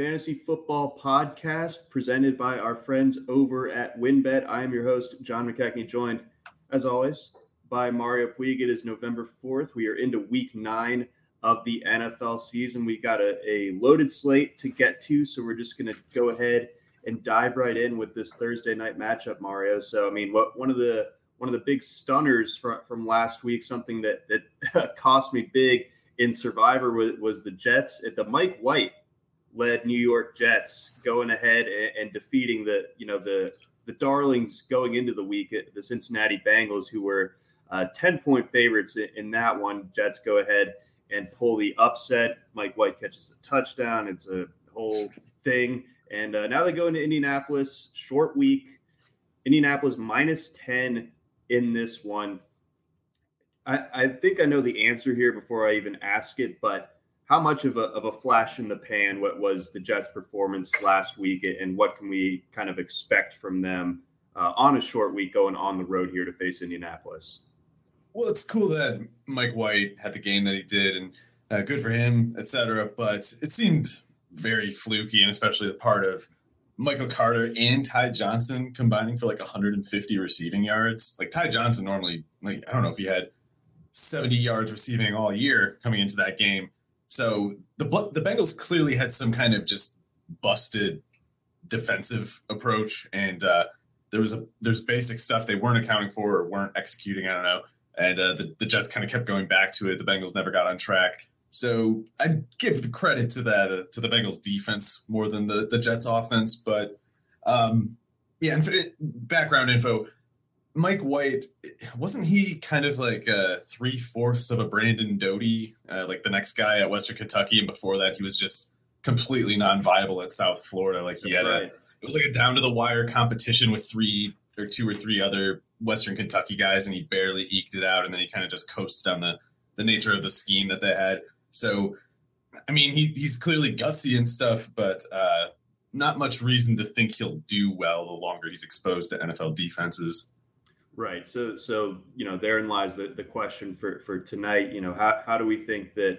Fantasy Football Podcast presented by our friends over at WynnBET. I am your host, John McKechnie, joined, as always, by Mario Puig. It is November 4th. We are into week nine of the NFL season. We got a, a loaded slate to get to, so we're just going to go ahead and dive right in with this Thursday night matchup, Mario. So, I mean, what one of the one of the big stunners from, from last week, something that that cost me big in Survivor was, was the Jets at the Mike White led New York Jets going ahead and, and, defeating the you know the the darlings going into the week the Cincinnati Bengals who were uh, 10 point favorites in, in, that one. Jets go ahead and pull the upset. Mike White catches a touchdown. It's a whole thing. And uh, now they go into Indianapolis. Short week. Indianapolis minus 10 in this one. I, I think I know the answer here before I even ask it, but how much of a, of a flash in the pan what was the Jets' performance last week, and what can we kind of expect from them uh, on a short week going on the road here to face Indianapolis? Well, it's cool that Mike White had the game that he did, and uh, good for him, etc. But it seemed very fluky, and especially the part of Michael Carter and Ty Johnson combining for like 150 receiving yards. Like Ty Johnson normally, like I don't know if he had 70 yards receiving all year coming into that game. So the the Bengals clearly had some kind of just busted defensive approach, and uh, there was a there's basic stuff they weren't accounting for or weren't executing. I don't know, and uh, the the Jets kind of kept going back to it. The Bengals never got on track. So I give the credit to uh, to the Bengals defense more than the the Jets offense, but um, yeah. And background info: Mike White wasn't he kind of like uh, three fourths of a Brandon Doughty, uh, like the next guy at Western Kentucky, and before that he was just completely non-viable at South Florida. Like he That's had right. a, it was like a down to the wire competition with three or two or three other Western Kentucky guys, and he barely eked it out, and then he kind of just coasted on the the nature of the scheme that they had. So, I mean, he he's clearly gutsy and stuff, but uh, not much reason to think he'll do well the longer he's exposed to NFL defenses. Right. So, so you know, therein lies the, the question for for tonight. You know, how how do we think that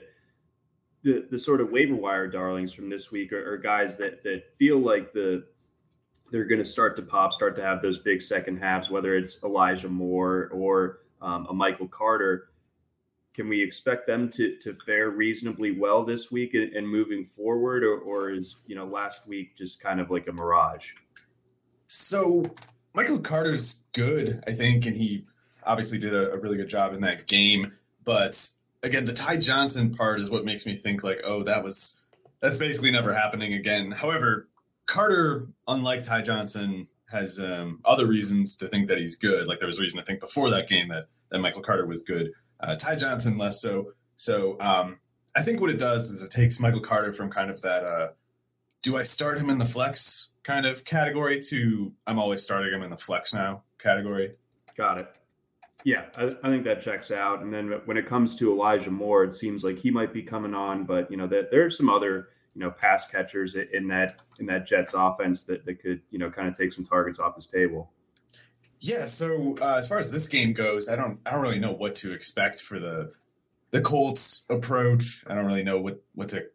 the the sort of waiver wire darlings from this week are, are guys that that feel like the they're going to start to pop, start to have those big second halves, whether it's Elijah Moore or um, a Michael Carter. Can we expect them to to fare reasonably well this week and, and moving forward, or, or is you know last week just kind of like a mirage? So Michael Carter's good, I think, and he obviously did a, a, really good job in that game. But again, the Ty Johnson part is what makes me think like, oh, that was that's basically never happening again. However, Carter, unlike Ty Johnson, has um, other reasons to think that he's good. Like there was a reason to think before that game that that Michael Carter was good. Uh, Ty Johnson less so. So um, I think what it does is it takes Michael Carter from kind of that. Uh, do I start him in the flex kind of category to I'm always starting him in the flex now category. Got it. Yeah, I, I, think that checks out. And then when it comes to Elijah Moore, it seems like he might be coming on, but you know that there's some other you know pass catchers in that in that Jets offense that that could you know kind of take some targets off his table. Yeah, so uh, as far as this game goes, I don't I don't really know what to expect for the the Colts approach. I don't really know what what to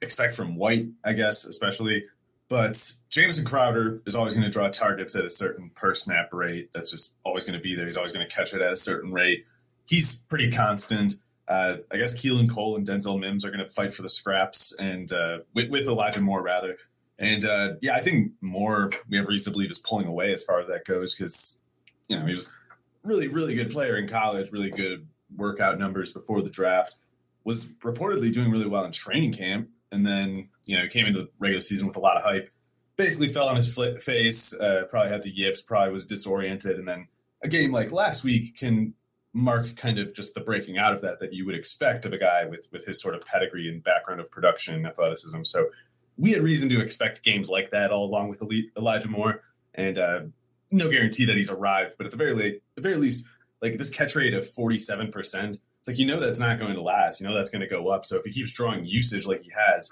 expect from White, I guess, especially. But Jameson Crowder is always going to draw targets at a certain per snap rate. That's just always going to be there. He's always going to catch it at a certain rate. He's pretty constant. Uh, I guess Keelan Cole and Denzel Mims are going to fight for the scraps, and uh, with, with, Elijah Moore rather. And uh, yeah, I think Moore we have reason to believe is pulling away as far as that goes because you know he was really really good player in college, really good workout numbers before the draft. Was reportedly doing really well in training camp, and then you know came into the regular season with a lot of hype. Basically fell on his face. Uh, probably had the yips. Probably was disoriented, and then a game like last week can mark kind of just the breaking out of that that you would expect of a guy with with his sort of pedigree and background of production and athleticism. So we had reason to expect games like that all along with Elijah Moore, and uh, no guarantee that he's arrived. But at the very late, at the very least, like this catch rate of forty seven percent, it's like you know that's not going to last. You know that's going to go up. So if he keeps drawing usage like he has,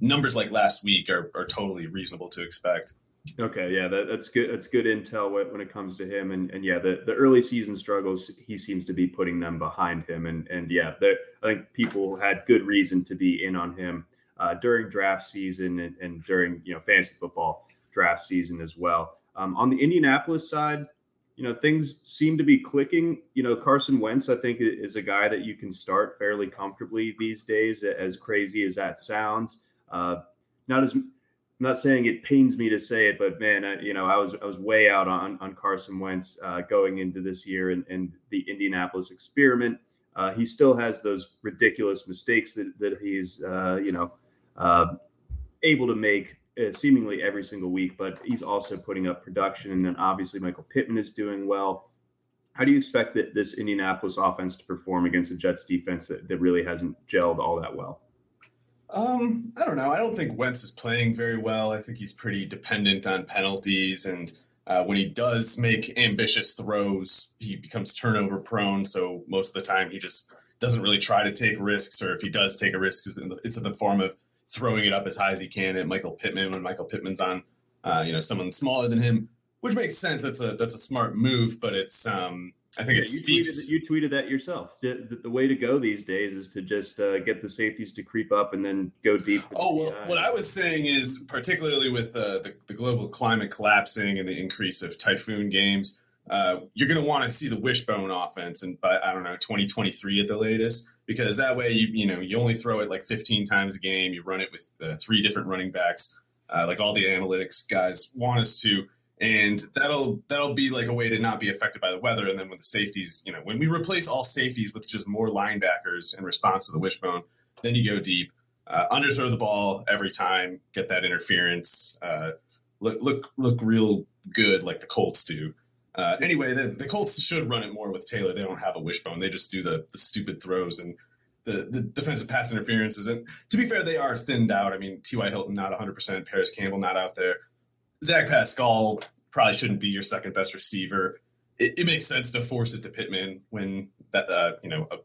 numbers like last week are, are totally reasonable to expect. Okay, yeah, that, that's good. That's good intel when, it comes to him, and and yeah, the, the early season struggles he seems to be putting them behind him, and and yeah, I think people had good reason to be in on him uh, during draft season and, and, during you know fantasy football draft season as well. Um, on the Indianapolis side, you know things seem to be clicking. You know Carson Wentz, I think, is a guy that you can start fairly comfortably these days. As crazy as that sounds, uh, not as I'm not saying it pains me to say it, but man, I, you know, I was I was way out on on Carson Wentz uh, going into this year and, and the Indianapolis experiment. Uh, he still has those ridiculous mistakes that that he's uh, you know uh, able to make seemingly every single week, but he's also putting up production. And then obviously Michael Pittman is doing well. How do you expect that this Indianapolis offense to perform against a Jets defense that, that really hasn't gelled all that well? Um, I don't know. I don't think Wentz is playing very well. I think he's pretty dependent on penalties, and uh, when he does make ambitious throws, he becomes turnover prone. So most of the time, he just doesn't really try to take risks, or if he does take a risk, it's in the form of throwing it up as high as he can at Michael Pittman when Michael Pittman's on, uh, you know, someone smaller than him, which makes sense. That's a that's a smart move, but it's um, I think yeah, it you speaks. Tweeted, you tweeted that yourself. The, the, way to go these days is to just uh, get the safeties to creep up and then go deep. Oh well, what I was saying is, particularly with uh, the, the global climate collapsing and the increase of typhoon games, uh, you're going to want to see the wishbone offense, and by I don't know 2023 at the latest, because that way you you know you only throw it like 15 times a game. You run it with uh, three different running backs, uh, like all the analytics guys want us to and that'll that'll be like a way to not be affected by the weather. And then with the safeties, you know, when we replace all safeties with just more linebackers in response to the wishbone, then you go deep, uh, underthrow the ball every time, get that interference, uh, look look look real good like the Colts do. Uh, anyway, the, the Colts should run it more with Taylor. They don't have a wishbone; they just do the the stupid throws and. The, the defensive pass interferences. And to be fair, they are thinned out. I mean, T.Y. Hilton not 100%, Parris Campbell not out there. Zach Pascal probably shouldn't be your second best receiver. It, it makes sense to force it to Pittman when that uh, you know a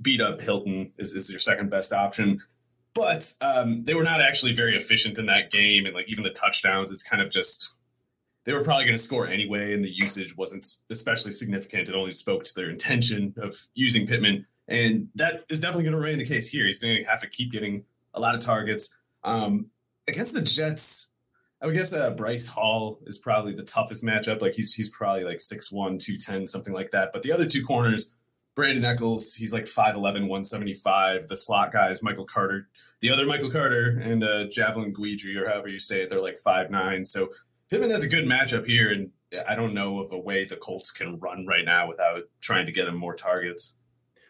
beat up Hilton is, is your second best option. But um, they were not actually very efficient in that game, and like even the touchdowns, it's kind of just they were probably going to score anyway, and the usage wasn't especially significant. It only spoke to their intention of using Pittman, and that is definitely going to remain the case here. He's going to have to keep getting a lot of targets um, against the Jets. I would guess uh, Bryce Hall is probably the toughest matchup. Like he's he's probably like 6'1", 210, something like that. But the other two corners, Brandon Echols, he's like 5'11", 175. The slot guys, Michael Carter, the other Michael Carter, and uh, Javelin Guidry, or however you say it, they're like five nine. So Pittman has a good matchup here, and I don't know of a way the Colts can run right now without trying to get him more targets.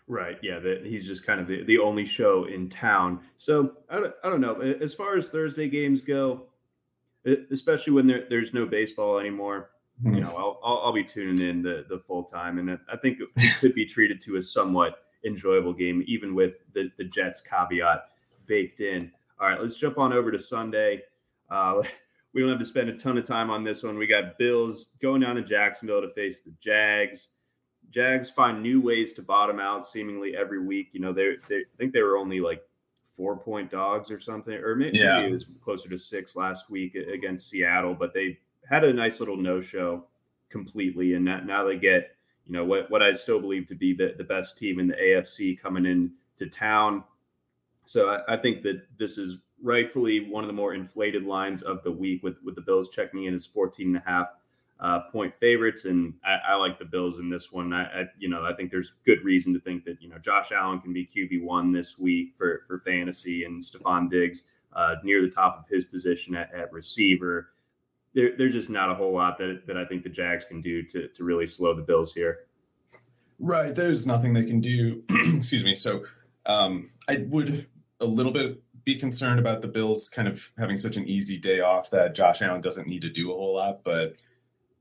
Right. Yeah. That he's just kind of the, the only show in town. So I don't, I don't know. As far as Thursday games go, especially when there, there's no baseball anymore. You know, I'll, I'll, I'll be tuning in the the full time, and I think it could be treated to a somewhat enjoyable game, even with the the Jets caveat baked in. All right, let's jump on over to Sunday. Uh, we don't have to spend a ton of time on this one. We got Bills going down to Jacksonville to face the Jags. Jags find new ways to bottom out seemingly every week. You know, they, they I think they were only like four point dogs or something, or maybe, yeah. maybe, it was closer to six last week against Seattle, but they had a nice little no show completely, and now, now they get you know what what I still believe to be the the best team in the AFC coming in to town. So I, I think that this is rightfully one of the more inflated lines of the week with with the Bills checking in as 14 and a half uh, point favorites, and I, I, like the Bills in this one. I, I, you know I think there's good reason to think that you know Josh Allen can be QB one this week for for fantasy, and Stefon Diggs uh, near the top of his position at, at receiver. There, there's just not a whole lot that, that I think the Jags can do to to really slow the Bills here. Right, there's nothing they can do. excuse me. So um, I would a little bit be concerned about the Bills kind of having such an easy day off that Josh Allen doesn't need to do a whole lot, but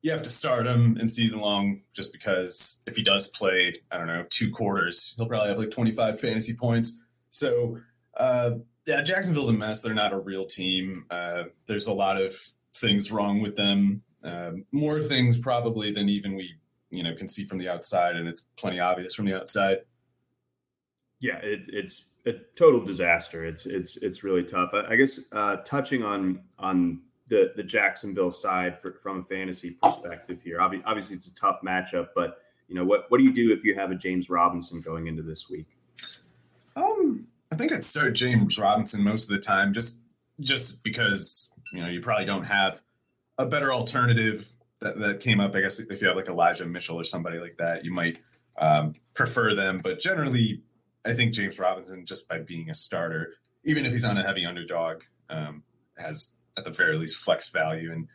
you have to start him in season long just because if he does play, I don't know, two quarters, he'll probably have like 25 fantasy points. So, uh, yeah, Jacksonville's a mess. They're not a real team. Uh, there's a lot of things wrong with them. Uh, more things probably than even we, you know, can see from the outside, and it's plenty obvious from the outside. Yeah, it, it's a total disaster. It's it's it's really tough. I, I guess uh, touching on on the the Jacksonville side for, from a fantasy perspective here. Obviously, obviously, it's a tough matchup, but you know what what do you do if you have a James Robinson going into this week? Um, I think I'd start James Robinson most of the time, just just because you know you probably don't have a better alternative that, that came up. I guess if you have like Elijah Mitchell or somebody like that, you might um, prefer them. But generally, I think James Robinson, just by being a starter, even if he's on a heavy underdog, um, has at the very least flex value. And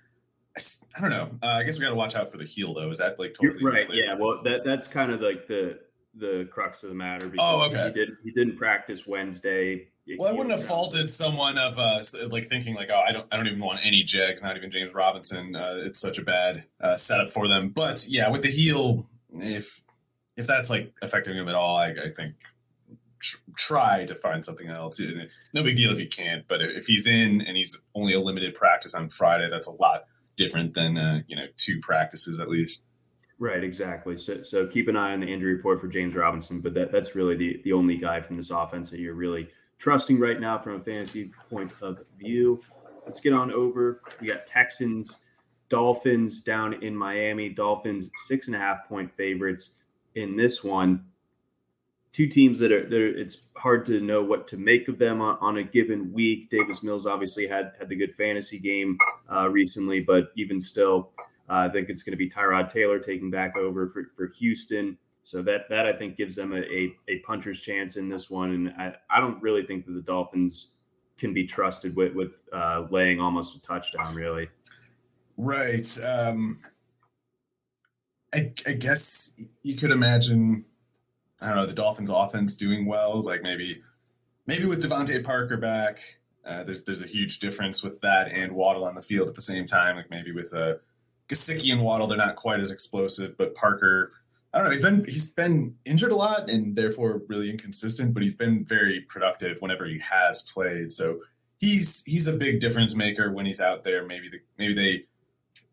I, I don't know. Uh, I guess we got to watch out for the heel though. Is that like totally right? Clear? Yeah. Well, that that's kind of like the the crux of the matter. oh, okay. He didn't he didn't practice Wednesday. Well, I wouldn't have faulted someone of uh, like thinking like, oh, I don't, I don't even want any Jags, not even James Robinson. Uh, it's such a bad uh, setup for them. But yeah, with the heel, if if that's like affecting him at all, I, I think tr- try to find something else. No big deal if you can't, but if he's in and he's only a limited practice on Friday, that's a lot different than uh, you know two practices at least. Right, exactly. So, so keep an eye on the injury report for James Robinson, but that, that's really the, the only guy from this offense that you're really trusting right now from a fantasy point of view. Let's get on over. We got Texans, Dolphins down in Miami. Dolphins six and a half point favorites in this one two teams that are, that are, it's hard to know what to make of them on, on, a given week. Davis Mills obviously had had the good fantasy game uh, recently, but even still, uh, I think it's going to be Tyrod Taylor taking back over for, for Houston. So that that I think gives them a, a, a puncher's chance in this one, and I, I don't really think that the Dolphins can be trusted with with uh, laying almost a touchdown, really. Right. Um, I, I guess you could imagine I don't know the Dolphins' offense doing well. Like maybe maybe with DeVante Parker back, uh, there's there's a huge difference with that and Waddle on the field at the same time. Like maybe with uh, Gesicki and Waddle, they're not quite as explosive, but Parker. I don't know. He's been he's been injured a lot and therefore really inconsistent, but he's been very productive whenever he has played. So he's he's a big difference maker when he's out there. Maybe the, maybe they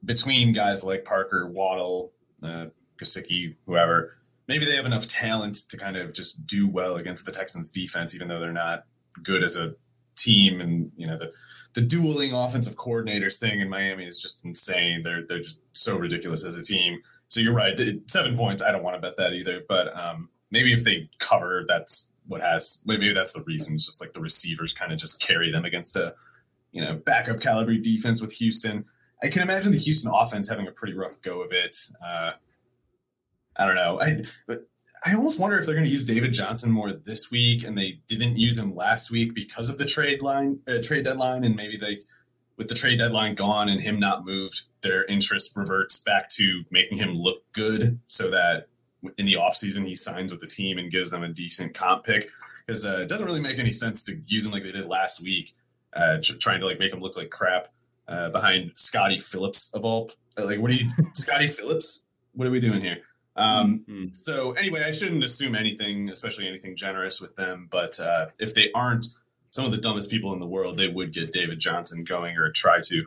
between guys like Parker, Waddle, uh, Gesicki, whoever, maybe they have enough talent to kind of just do well against the Texans defense, even though they're not good as a team. And you know the the dueling offensive coordinators thing in Miami is just insane. They're they're just so ridiculous as a team. So you're right. Seven points. I don't want to bet that either. But um, maybe if they cover, that's what has. Maybe that's the reason. It's just like the receivers kind of just carry them against a you know backup caliber defense with Houston. I can imagine the Houston offense having a pretty rough go of it. Uh, I don't know. I I almost wonder if they're going to use David Johnson more this week, and they didn't use him last week because of the trade line, uh, trade deadline, and maybe they, with the trade deadline gone and him not moved, their interest reverts back to making him look good, so that in the offseason he signs with the team and gives them a decent comp pick. Because uh, it doesn't really make any sense to use him like they did last week, uh, trying to like make him look like crap uh, behind Scottie Phillips of all. Like, what are you, Scottie Phillips? What are we doing here? Um, mm-hmm. So anyway, I shouldn't assume anything, especially anything generous with them. But uh, if they aren't some of the dumbest people in the world, they would get David Johnson going or try to.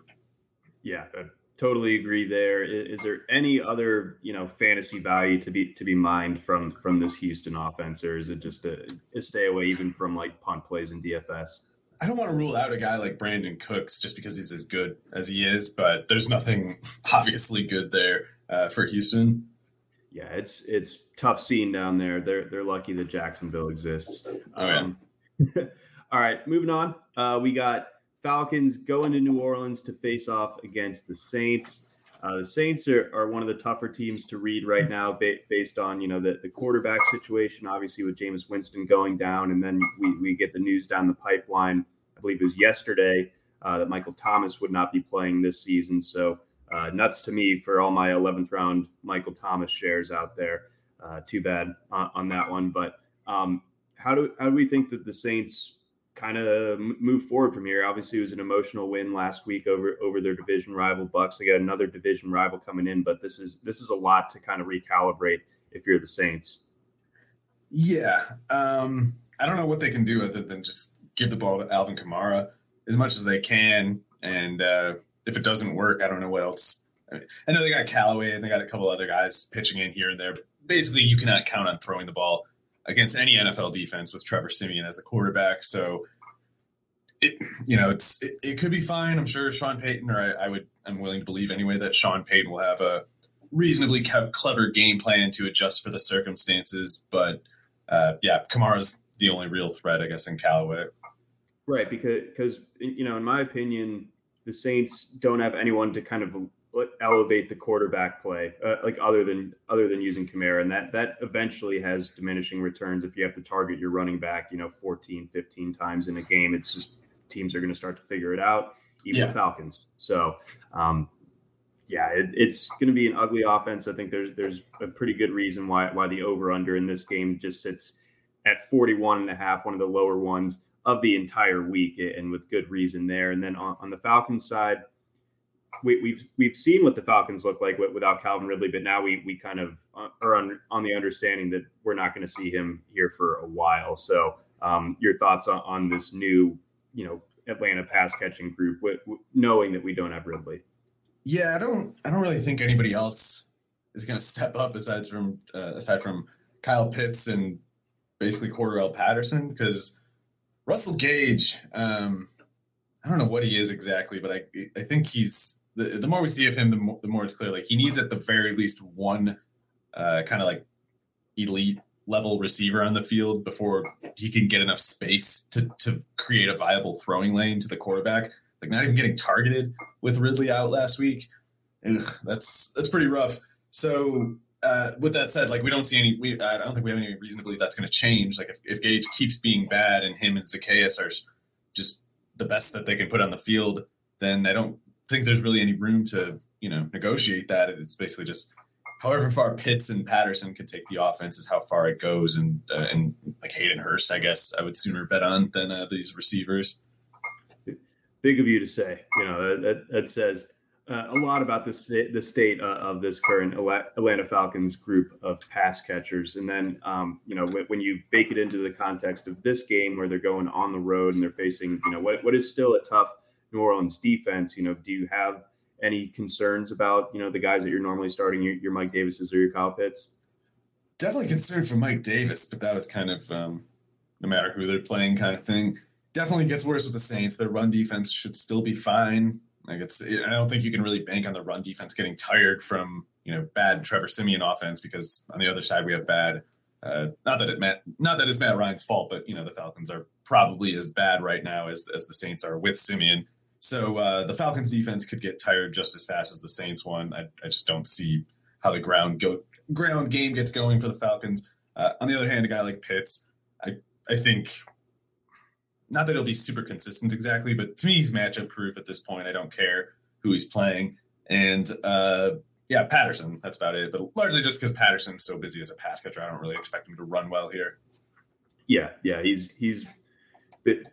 Yeah, I totally agree. There is, is there any other you know fantasy value to be to be mined from from this Houston offense, or is it just a, a stay away even from like punt plays and DFS? I don't want to rule out a guy like Brandin Cooks just because he's as good as he is, but there's nothing obviously good there. uh, for Houston. Yeah, it's it's tough scene down there. They're they're lucky that Jacksonville exists. Oh, yeah. Um, all right, moving on. Uh, we got Falcons going to New Orleans to face off against the Saints. Uh, the Saints are, are one of the tougher teams to read right now, ba- based on you know the, the quarterback situation. Obviously, with Jameis Winston going down, and then we, we get the news down the pipeline. I believe it was yesterday uh, that Michael Thomas would not be playing this season. So uh, nuts to me for all my 11th round Michael Thomas shares out there. Uh, too bad on, on, that one. But um, how do how do we think that the Saints kind of move forward from here? Obviously, it was an emotional win last week over over their division rival Bucks. They got another division rival coming in, but this is this is a lot to kind of recalibrate if you're the Saints. Yeah, um, I don't know what they can do other than just give the ball to Alvin Kamara as much as they can, and uh, if it doesn't work, I don't know what else. I know they got Callaway and they got a couple other guys pitching in here and there. Basically, you cannot count on throwing the ball against any NFL defense with Trevor Siemian as the quarterback. So, it you know it's it, it could be fine. I'm sure Sean Payton, or I, I, would I'm willing to believe anyway that Sean Payton will have a reasonably clever game plan to adjust for the circumstances. But uh, yeah, Kamara's the only real threat, I guess, in Callaway. Right, because because you know, in my opinion, the Saints don't have anyone to kind of elevate the quarterback play, uh, like other than other than using Kamara, and that that eventually has diminishing returns if you have to target your running back, you know, 14, 15 times in a game. It's just teams are going to start to figure it out, even yeah. the Falcons. So, um, yeah, it, it's going to be an ugly offense. I think there's there's a pretty good reason why why the over under in this game just sits at 41 and a half, one of the lower ones of the entire week, and with good reason there. And then on, on the Falcons side, we, have we've, we've seen what the Falcons look like without Calvin Ridley, but now we we kind of uh, are on on the understanding that we're not going to see him here for a while. So, um, your thoughts on, on this new, you know, Atlanta pass catching group, knowing that we don't have Ridley. Yeah, I don't I don't really think anybody else is going to step up aside from uh, aside from Kyle Pitts and basically Cordarrelle Patterson because Russell Gage, um, I don't know what he is exactly, but I I think he's the, the more we see of him, the more, the more it's clear like he needs at the very least one uh, kind of like elite level receiver on the field before he can get enough space to to create a viable throwing lane to the quarterback. Like not even getting targeted with Ridley out last week. Ugh, that's that's pretty rough. So uh, with that said, like we don't see any. We I don't think we have any reason to believe that's going to change. Like if, if Gage keeps being bad and him and Zaccheaus are just the best that they can put on the field, then I don't think there's really any room to you know negotiate that. It's basically just however far Pitts and Patterson can take the offense is how far it goes, and uh, and like Hayden Hurst, I guess I would sooner bet on than uh, these receivers. Big of you to say, you know that that says uh, a lot about the the state uh, of this current Atlanta Falcons group of pass catchers. And then, um, you know, when, when, you bake it into the context of this game where they're going on the road and they're facing, you know, what, what is still a tough New Orleans defense, you know, do you have any concerns about, you know, the guys that you're normally starting, your, your Mike Davises or your Kyle Pitts? Definitely concerned for Mike Davis, but that was kind of um, no matter who they're playing kind of thing. Definitely gets worse with the Saints. Their run defense should still be fine like it's, I don't think you can really bank on the run defense getting tired from you know bad Trevor Siemian offense because on the other side we have bad. Uh, not that it Matt, not that it's Matt Ryan's fault, but you know the Falcons are probably as bad right now as as the Saints are with Siemian. So uh, the Falcons defense could get tired just as fast as the Saints one. I, I just don't see how the ground go ground game gets going for the Falcons. Uh, on the other hand, a guy like Pitts, I I think not that he'll be super consistent exactly, but to me, he's matchup proof at this point. I don't care who he's playing. And uh, yeah, Patterson, that's about it. But largely just because Patterson's so busy as a pass catcher, I don't really expect him to run well here. Yeah, yeah, he's he's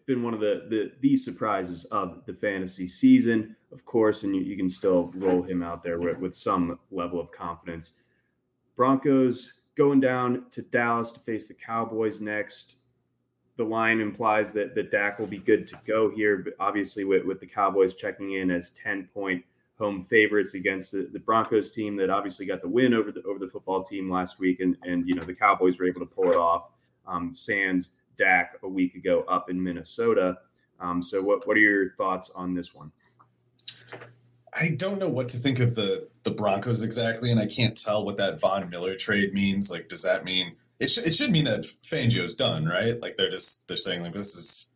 been one of the the, the surprises of the fantasy season, of course, and you, you can still roll him out there with, with some level of confidence. Broncos going down to Dallas to face the Cowboys next the line implies that that Dak will be good to go here. But obviously, with, with the Cowboys checking in as ten point home favorites against the, the, Broncos team that obviously got the win over the over the football team last week, and and you know the Cowboys were able to pull it off. Um, Sans Dak a week ago up in Minnesota. Um, so what what are your thoughts on this one? I don't know what to think of the the Broncos exactly, and I can't tell what that Von Miller trade means. Like, does that mean it? Sh- it should mean that Fangio's done, right? Like they're just they're saying like this is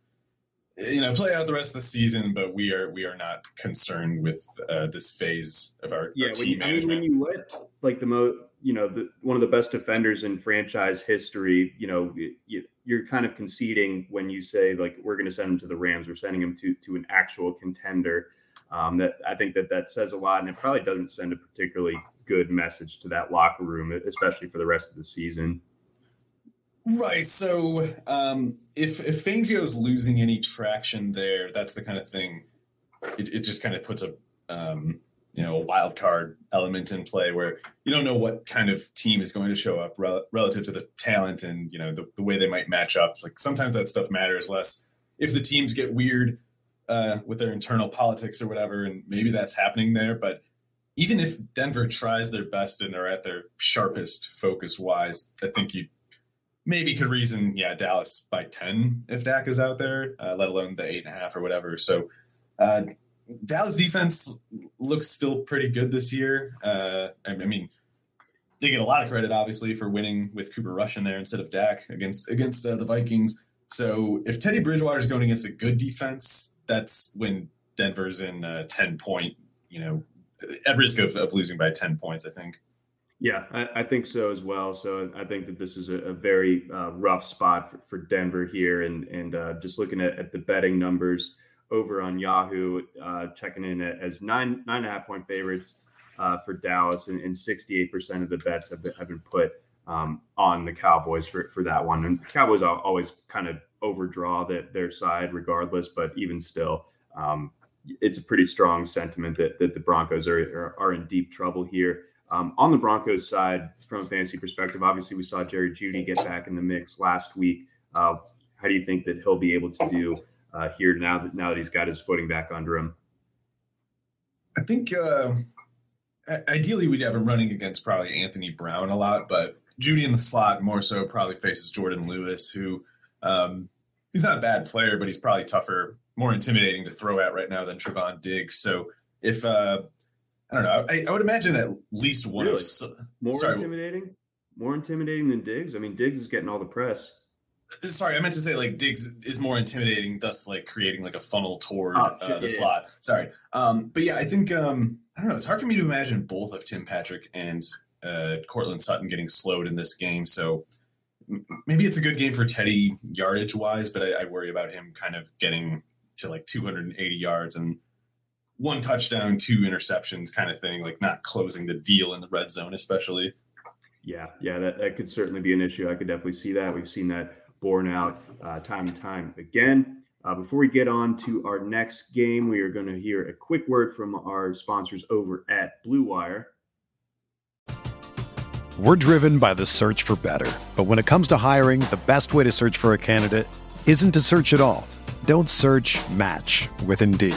you know play out the rest of the season, but we are we are not concerned with uh, this phase of our, yeah. our When team you, I mean, when you let like the most, you know, the, one of the best defenders in franchise history, you know, you, you're kind of conceding when you say like we're going to send him to the Rams, we're sending him to to an actual contender. Um, that I think that that says a lot, and it probably doesn't send a particularly good message to that locker room, especially for the rest of the season. Right. So um, if if Fangio's losing any traction there, that's the kind of thing. It, it just kind of puts a um, you know a wild card element in play where you don't know what kind of team is going to show up rel- relative to the talent and you know the, the way they might match up. Like sometimes that stuff matters less if the teams get weird uh, with their internal politics or whatever, and maybe that's happening there. But even if Denver tries their best and are at their sharpest focus wise, I think you maybe could reason, yeah, Dallas by 10 if Dak is out there, uh, let alone the eight and a half or whatever. So, uh, Dallas defense looks still pretty good this year. Uh, I, I, mean, they get a lot of credit, obviously, for winning with Cooper Rush in there instead of Dak against against uh, the Vikings. So, if Teddy Bridgewater is going against a good defense, that's when Denver's in a 10 point, you know, at risk of, of losing by 10 points, I think. Yeah, I, I, think so as well. So I think that this is a, a very uh, rough spot for, for, Denver here, and and uh, just looking at, at, the betting numbers over on Yahoo, uh, checking in as nine nine and a half point favorites uh, for Dallas, and sixty eight percent of the bets have been, have been put um, on the Cowboys for, for that one. And Cowboys always kind of overdraw that their side regardless, but even still. Um, it's a pretty strong sentiment that, that the Broncos are, are, are in deep trouble here. Um, on the Broncos side, from a fantasy perspective, obviously we saw Jerry Jeudy get back in the mix last week. Uh, how do you think that he'll be able to do uh, here now that now that he's got his footing back under him? I think uh, ideally we'd have him running against probably Anthony Brown a lot, but Jeudy in the slot more so probably faces Jourdan Lewis, who um, he's not a bad player, but he's probably tougher, more intimidating to throw at right now than Trevon Diggs. So if uh, I don't know. I, I would imagine at least one really? of more sorry. intimidating, more intimidating than Diggs. I mean, Diggs is getting all the press. Uh, sorry, I meant to say like Diggs is more intimidating, thus like creating like a funnel toward oh, uh, the yeah. slot. Sorry, um, but yeah, I think um, I don't know. It's hard for me to imagine both of Tim Patrick and uh, Courtland Sutton getting slowed in this game. So maybe it's a good game for Teddy yardage wise, but I, I worry about him kind of getting to like 280 yards and one touchdown, two interceptions kind of thing, like not closing the deal in the red zone, especially. Yeah, yeah, that, that could certainly be an issue. I could definitely see that. We've seen that borne out uh, time and time again. Uh, before we get on to our next game, we are going to hear a quick word from our sponsors over at Blue Wire. We're driven by the search for better. But when it comes to hiring, the best way to search for a candidate isn't to search at all. Don't search match with Indeed.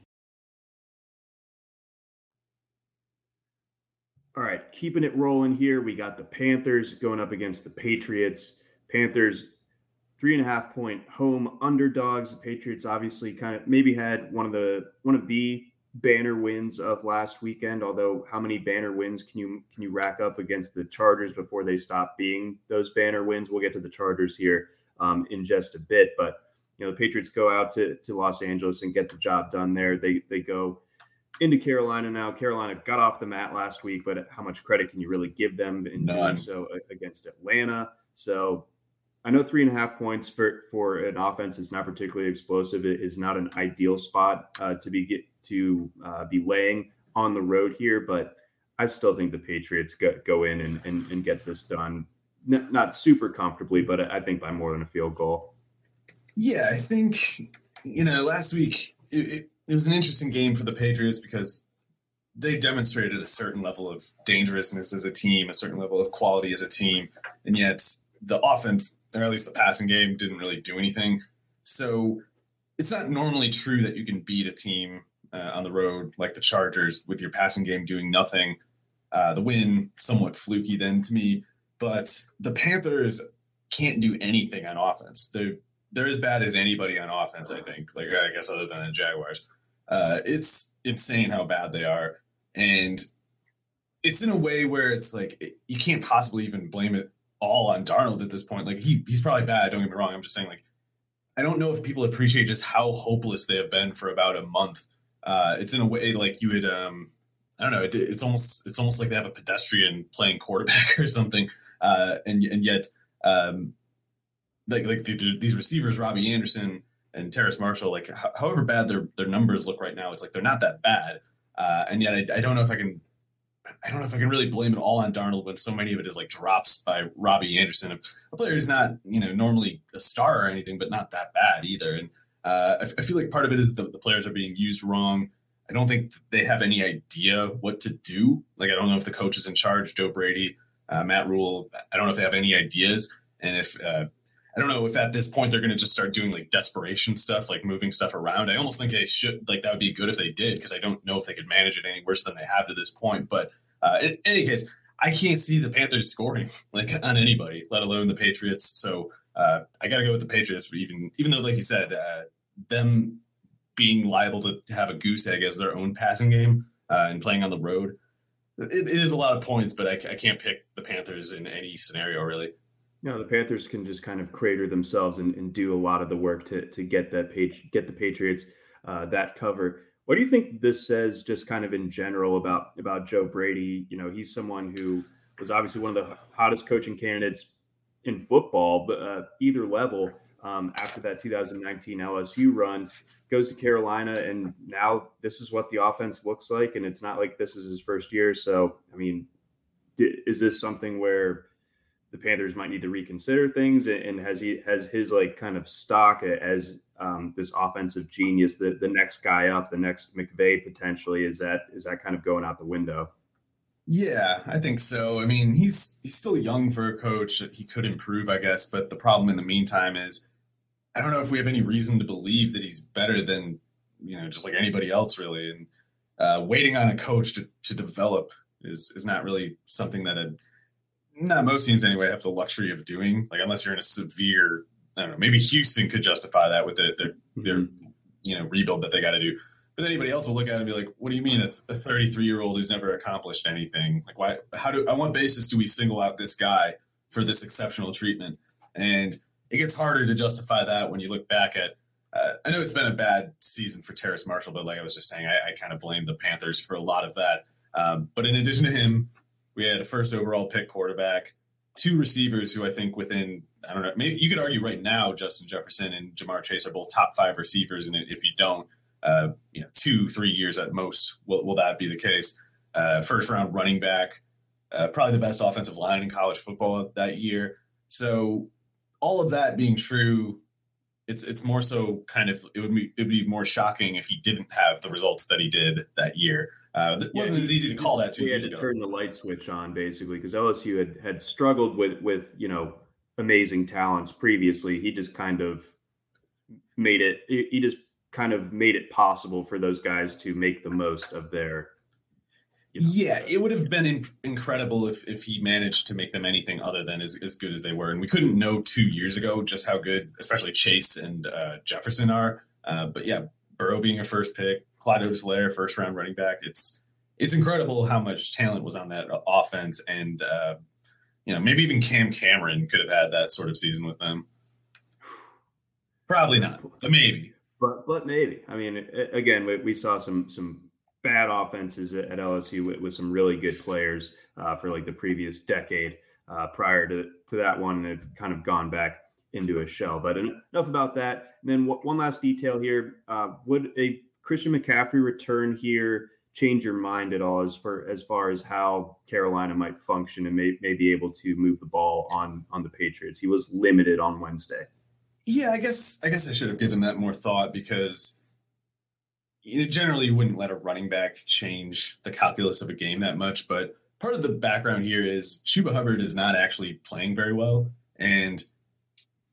All right, keeping it rolling here. We got the Panthers going up against the Patriots. Panthers, three and a half point home underdogs. The Patriots obviously kind of maybe had one of the one of the banner wins of last weekend. Although, how many banner wins can you can you rack up against the Chargers before they stop being those banner wins? We'll get to the Chargers here um, in just a bit, but you know the Patriots go out to to Los Angeles and get the job done there. They they go into Carolina now. Carolina got off the mat last week, but how much credit can you really give them in None. doing so against Atlanta? So I know three and a half points for for an offense is not particularly explosive. It is not an ideal spot uh, to be get to uh, be laying on the road here, but I still think the Patriots go, go in and, and, and get this done. N- not super comfortably, but I think by more than a field goal. Yeah, I think you know last week it, it, it was an interesting game for the Patriots because they demonstrated a certain level of dangerousness as a team, a certain level of quality as a team, and yet the offense, or at least the passing game, didn't really do anything. So it's not normally true that you can beat a team uh, on the road like the Chargers with your passing game doing nothing. Uh, the win somewhat fluky then to me, but the Panthers can't do anything on offense. They're they're as bad as anybody on offense. I think, like I guess other than the Jaguars, uh, it's insane how bad they are, and it's in a way where it's like you can't possibly even blame it all on Darnold at this point. Like he he's probably bad. Don't get me wrong. I'm just saying like I don't know if people appreciate just how hopeless they have been for about a month uh, it's in a way like you would um, I don't know. It, it's almost it's almost like they have a pedestrian playing quarterback or something, uh, and and yet um, like like the, these receivers, Robbie Anderson and Terrace Marshall, like however bad their their numbers look right now, it's like they're not that bad, uh, and yet I, I don't know if I can. I don't know if I can really blame it all on Darnold when so many of it is like drops by Robbie Anderson, a player who's not, you know, normally a star or anything, but not that bad either. And uh, I, I, feel like part of it is the, the, players are being used wrong. I don't think they have any idea what to do. Like I don't know if the coach is in charge, Joe Brady, uh, Matt Rhule. I don't know if they have any ideas, and if uh, I don't know if at this point they're going to just start doing like desperation stuff, like moving stuff around. I almost think they should. Like that would be good if they did, because I don't know if they could manage it any worse than they have to this point. But uh, in, any case, I can't see the Panthers scoring like on anybody, let alone the Patriots. So uh, I got to go with the Patriots even even though, like you said, uh, them being liable to have a goose egg as their own passing game uh, and playing on the road. It, it is a lot of points, but I, I, can't pick the Panthers in any scenario really. You know, the Panthers can just kind of crater themselves and, and do a lot of the work to to get that page get the Patriots uh, that cover. What do you think this says, just kind of in general about about Joe Brady? You know, he's someone who was obviously one of the hottest coaching candidates in football, but uh, either level um, after that 2019 LSU run, goes to Carolina, and now this is what the offense looks like. And it's not like this is his first year. So, I mean, is this something where the Panthers might need to reconsider things? And has he has his like kind of stock as um, this offensive genius, the the next guy up, the next McVay potentially? Is that is that kind of going out the window? Yeah, I think so. I mean, he's he's still young for a coach. He could improve, I guess. But the problem in the meantime is, I don't know if we have any reason to believe that he's better than you know just like anybody else, really. And uh, waiting on a coach to to develop is is not really something that a not most teams anyway have the luxury of doing. Like unless you're in a severe, I don't know, maybe Houston could justify that with their their, mm-hmm. their you know rebuild that they got to do. But anybody else will look at it and be like, "What do you mean a 33 year old who's never accomplished anything? Like, why? How do? On what basis do we single out this guy for this exceptional treatment?" And it gets harder to justify that when you look back at. Uh, I know it's been a bad season for Terrace Marshall, but like I was just saying, I, I kind of blame the Panthers for a lot of that. Um, but in addition to him, we had a first overall pick quarterback, two receivers who I think within I don't know maybe you could argue right now Justin Jefferson and Ja'Marr Chase are both top five receivers, and if you don't, uh, you know, two, three years at most will, will that be the case. Uh, first round running back, uh, probably the best offensive line in college football that year. So all of that being true, it's it's more so kind of it would be it would be more shocking if he didn't have the results that he did that year. Uh, it wasn't Yeah, as easy to call that two we years had to ago. turn the light switch on basically because LSU had had struggled with with you know amazing talents previously. He just kind of made it. He just kind of made it possible for those guys to make the most of their. you know, Yeah, it would have been in- incredible if, if he managed to make them anything other than as, as good as they were. And we couldn't know two years ago just how good, especially Chase and uh, Jefferson are. Uh, but yeah, Burrow being a first pick, Clyde Edwards-Helaire, first round running back. It's it's incredible how much talent was on that offense, and uh, you know maybe even Cam Cameron could have had that sort of season with them. Probably not, but maybe. But but maybe. I mean, again, we, we saw some some bad offenses at, at LSU with, with some really good players uh, for like the previous decade uh, prior to to that one, and have kind of gone back into a shell. But enough about that. And then w- one last detail here: uh, would a Christian McCaffrey return here change your mind at all as far as far as how Carolina might function and may, may be able to move the ball on on the Patriots? He was limited on Wednesday. Yeah, I guess I guess I should have given that more thought because you know, generally you wouldn't let a running back change the calculus of a game that much. But part of the background here is Chuba Hubbard is not actually playing very well, and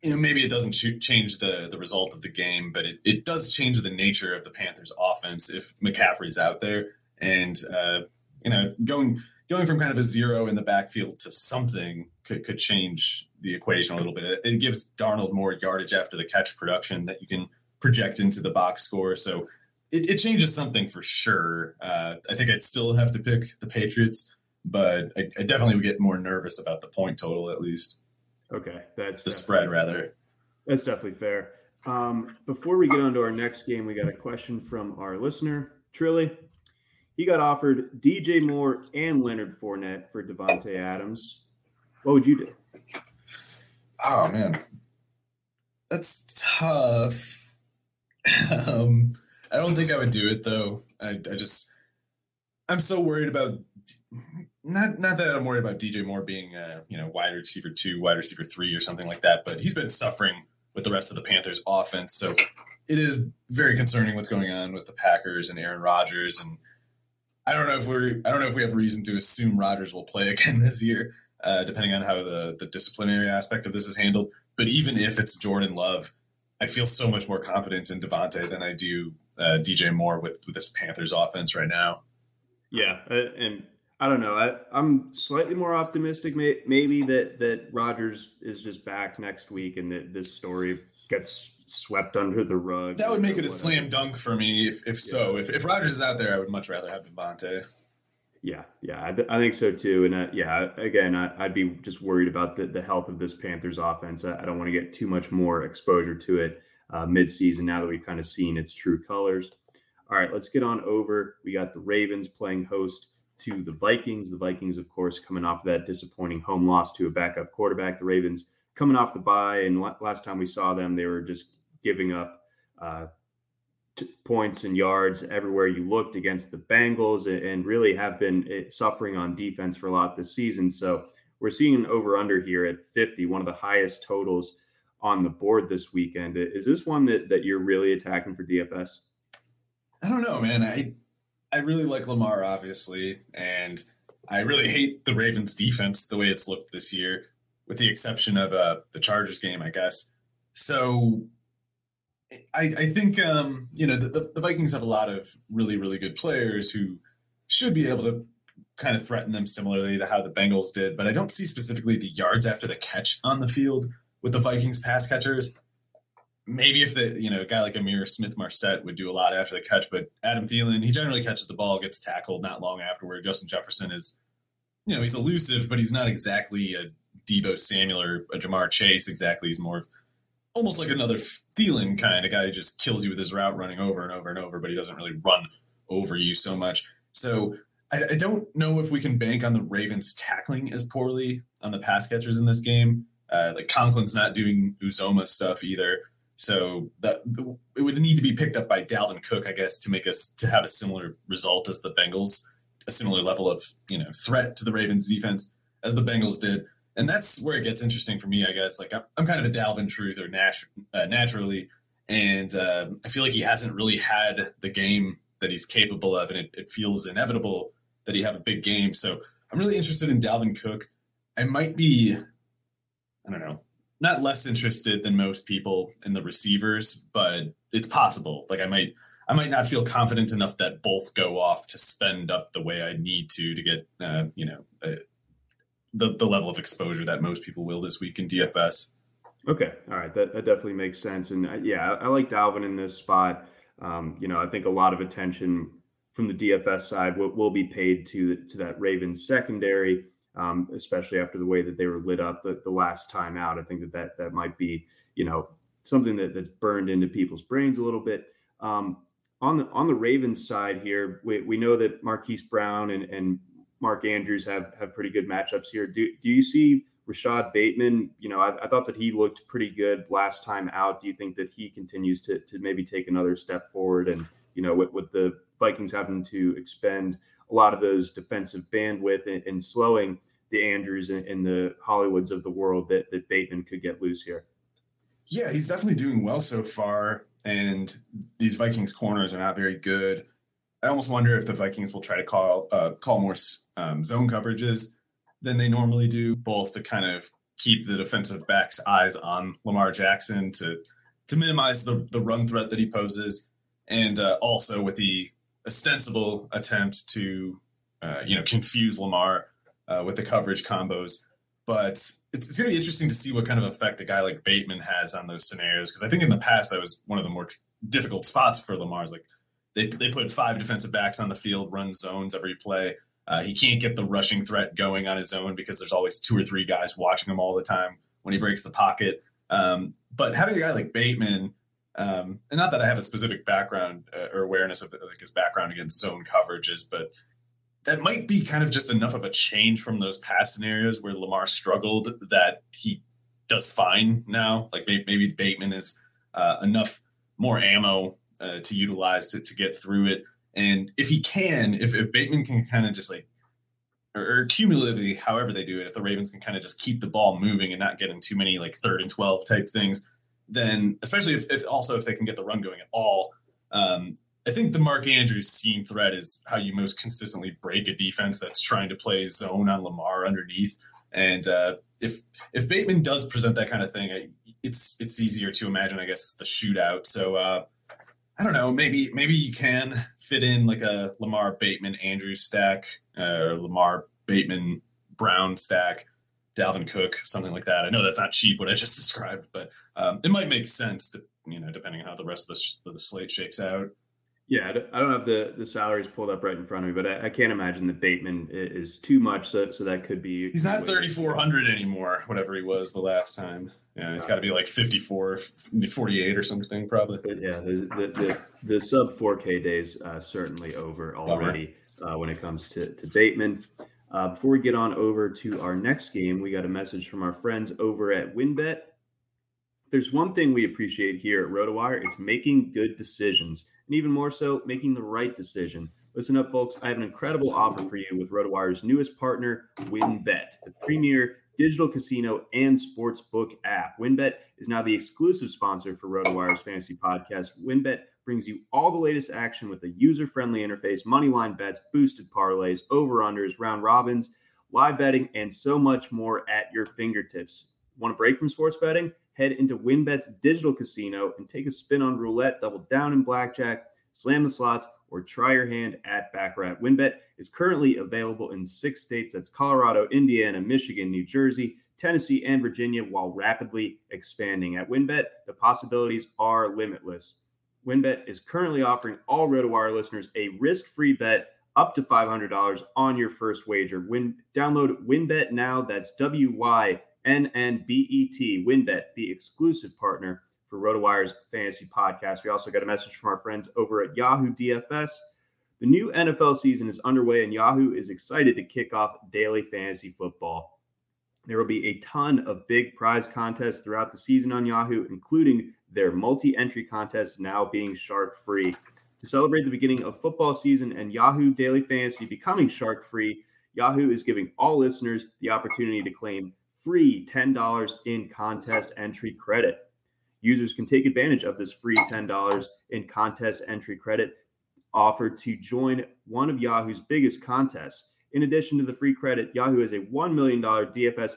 you know maybe it doesn't ch- change the the result of the game, but it, it does change the nature of the Panthers' offense if McCaffrey's out there, and uh, you know going going from kind of a zero in the backfield to something could, could change the equation a little bit. It, it gives Darnold more yardage after the catch production that you can project into the box score. So it, it changes something for sure. Uh, I think I'd still have to pick the Patriots, but I, I definitely would get more nervous about the point total at least. Okay, that's The spread, rather. That's definitely fair. Um, before we get on to our next game, we got a question from our listener, Trilly. He got offered DJ Moore and Leonard Fournette for Davante Adams. What would you do? Oh man, that's tough. um, I don't think I would do it though. I, I just, I'm so worried about not not that I'm worried about DJ Moore being uh, you know wide receiver two, wide receiver three, or something like that. But he's been suffering with the rest of the Panthers' offense, so it is very concerning what's going on with the Packers and Aaron Rodgers. And I don't know if we're I don't know if we have reason to assume Rodgers will play again this year uh, depending on how the the disciplinary aspect of this is handled. But even if it's Jordan Love, I feel so much more confident in Davante than I do uh, DJ Moore with with this Panthers offense right now. Yeah, uh, and I don't know. I, I'm slightly more optimistic, may, maybe that that Rodgers is just back next week, and that this story gets swept under the rug. That would make it a Whatever. slam dunk for me. If if so, if if Rodgers is out there, I would much rather have Davante. Yeah, yeah, I, th- I think so too. And uh, yeah, again, I, I'd be just worried about the, the health of this Panthers offense. I, I don't want to get too much more exposure to it uh, midseason now that we've kind of seen its true colors. All right, let's get on over. We got the Ravens playing host to the Vikings. The Vikings, of course, coming off that disappointing home loss to a backup quarterback. The Ravens coming off the bye, and last time we saw them, they were just giving up uh, t- points and yards everywhere you looked against the Bengals and, really have been eh, suffering on defense for a lot this season. So we're seeing an over under here at 50, one of the highest totals on the board this weekend. Is this one that, that you're really attacking for DFS? I don't know, man. I I really like Lamar, obviously, and I really hate the Ravens' defense the way it's looked this year, with the exception of uh, the Chargers game, I guess. So I, I think um, you know the, the, the Vikings have a lot of really really good players who should be able to kind of threaten them similarly to how the Bengals did, but I don't see specifically the yards after the catch on the field with the Vikings pass catchers maybe if the you know a guy like Ihmir Smith Marsette would do a lot after the catch, but Adam Thielen he generally catches the ball, gets tackled not long afterward. Justin Jefferson is, you know, he's elusive, but he's not exactly a Deebo Samuel or a Ja'Marr Chase. Exactly, he's more of almost like another Thielen kind of guy who just kills you with his route running over and over and over, but he doesn't really run over you so much. So. I, I don't know if we can bank on the Ravens tackling as poorly on the pass catchers in this game. Uh, like Conklin's not doing Uzomah stuff either. So that it would need to be picked up by Dalvin Cook, I guess, to make us to have a similar result as the Bengals, a similar level of you know threat to the Ravens defense as the Bengals did. And that's where it gets interesting for me, I guess. Like I'm, I'm kind of a Dalvin truth or nat- uh, naturally, and uh, I feel like he hasn't really had the game that he's capable of, and it, it feels inevitable that he have a big game. So I'm really interested in Dalvin Cook. I might be, I don't know, not less interested than most people in the receivers, but it's possible. Like I might I might not feel confident enough that both go off to spend up the way I need to to get uh, you know uh, the the level of exposure that most people will this week in DFS. Okay, all right, that, that definitely makes sense, and uh, yeah, I, I, like Dalvin in this spot. Um, you know, I think a lot of attention from the DFS side will, will be paid to to that Ravens secondary um, especially after the way that they were lit up the, the last time out. I think that, that that might be, you know, something that, that's burned into people's brains a little bit. Um, on the on the Ravens side here, we, we know that Marquise Brown and, and Mark Andrews have have pretty good matchups here. Do do you see Rashod Bateman? You know, I, I thought that he looked pretty good last time out. Do you think that he continues to to maybe take another step forward? And you know, with, with the Vikings having to expend a lot of those defensive bandwidth and, and slowing the Andrews and, and, the Hollywoods of the world that, that Bateman could get loose here. Yeah, he's definitely doing well so far. And these Vikings corners are not very good. I almost wonder if the Vikings will try to call uh, call more um, zone coverages than they normally do, both to kind of keep the defensive backs' eyes on Lamar Jackson to to minimize the the run threat that he poses, and uh, also with the ostensible attempt to uh, you know confuse Lamar uh, with the coverage combos. But it's, it's going to be interesting to see what kind of effect a guy like Bateman has on those scenarios. Because I think in the past that was one of the more tr- difficult spots for Lamar's. Like they, they put five defensive backs on the field, run zones every play. Uh, he can't get the rushing threat going on his own because there's always two or three guys watching him all the time when he breaks the pocket. Um, but having a guy like Bateman, um, and not that I have a specific background uh, or awareness of like his background against zone coverages, but that might be kind of just enough of a change from those past scenarios where Lamar struggled that he does fine now. Like maybe, maybe Bateman is uh, enough more ammo uh, to utilize to, to get through it. And if he can, if, if Bateman can kind of just like, or, or cumulatively, however they do it, if the Ravens can kind of just keep the ball moving and not getting too many like third and 12 type things, then especially if, if also if they can get the run going at all, um, I think the Mark Andrews seam threat is how you most consistently break a defense that's trying to play zone on Lamar underneath. And uh, if if Bateman does present that kind of thing, it's it's easier to imagine, I guess, the shootout. So uh, I don't know. Maybe maybe you can fit in like a Lamar Bateman Andrews stack, uh, or Lamar Bateman Brown stack, Dalvin Cook, something like that. I know that's not cheap what I just described, but um, it might make sense to you know depending on how the rest of the, the slate shakes out. Yeah, I don't have the, the salaries pulled up right in front of me, but I, I can't imagine that Bateman is too much. So, so that could be. He's not 3,400 anymore, whatever he was the last time. Yeah, he's got to be like 54, 48 or something, probably. But yeah, the, the, the, sub 4K days uh, certainly over already uh, when it comes to, to Bateman. Uh, before we get on over to our next game, we got a message from our friends over at WynnBET. There's one thing we appreciate here at RotoWire it's making good decisions and even more so, making the right decision. Listen up, folks. I have an incredible offer for you with RotoWire's newest partner, WynnBET, the premier digital casino and sports book app. WynnBET is now the exclusive sponsor for RotoWire's fantasy podcast. WynnBET brings you all the latest action with a user-friendly interface, money line bets, boosted parlays, over-unders, round robins, live betting, and so much more at your fingertips. Want a break from sports betting? Head into WynnBET's digital casino and take a spin on roulette, double down in blackjack, slam the slots, or try your hand at Baccarat. WynnBET is currently available in six states that's Colorado, Indiana, Michigan, New Jersey, Tennessee, and Virginia, while rapidly expanding. At WynnBET, the possibilities are limitless. WynnBET is currently offering all RotoWire listeners a risk-free bet up to $500 on your first wager. Win download WynnBET now. That's W Y NNBET, WynnBET, the exclusive partner for RotoWire's fantasy podcast. We also got a message from our friends over at Yahoo DFS. The new NFL season is underway, and Yahoo is excited to kick off daily fantasy football. There will be a ton of big prize contests throughout the season on Yahoo, including their multi entry contest now being shark free. To celebrate the beginning of football season and Yahoo Daily Fantasy becoming shark free, Yahoo is giving all listeners the opportunity to claim free $10 in contest entry credit. Users can take advantage of this free $10 in contest entry credit offered to join one of Yahoo's biggest contests. In addition to the free credit, Yahoo has a $1 million DFS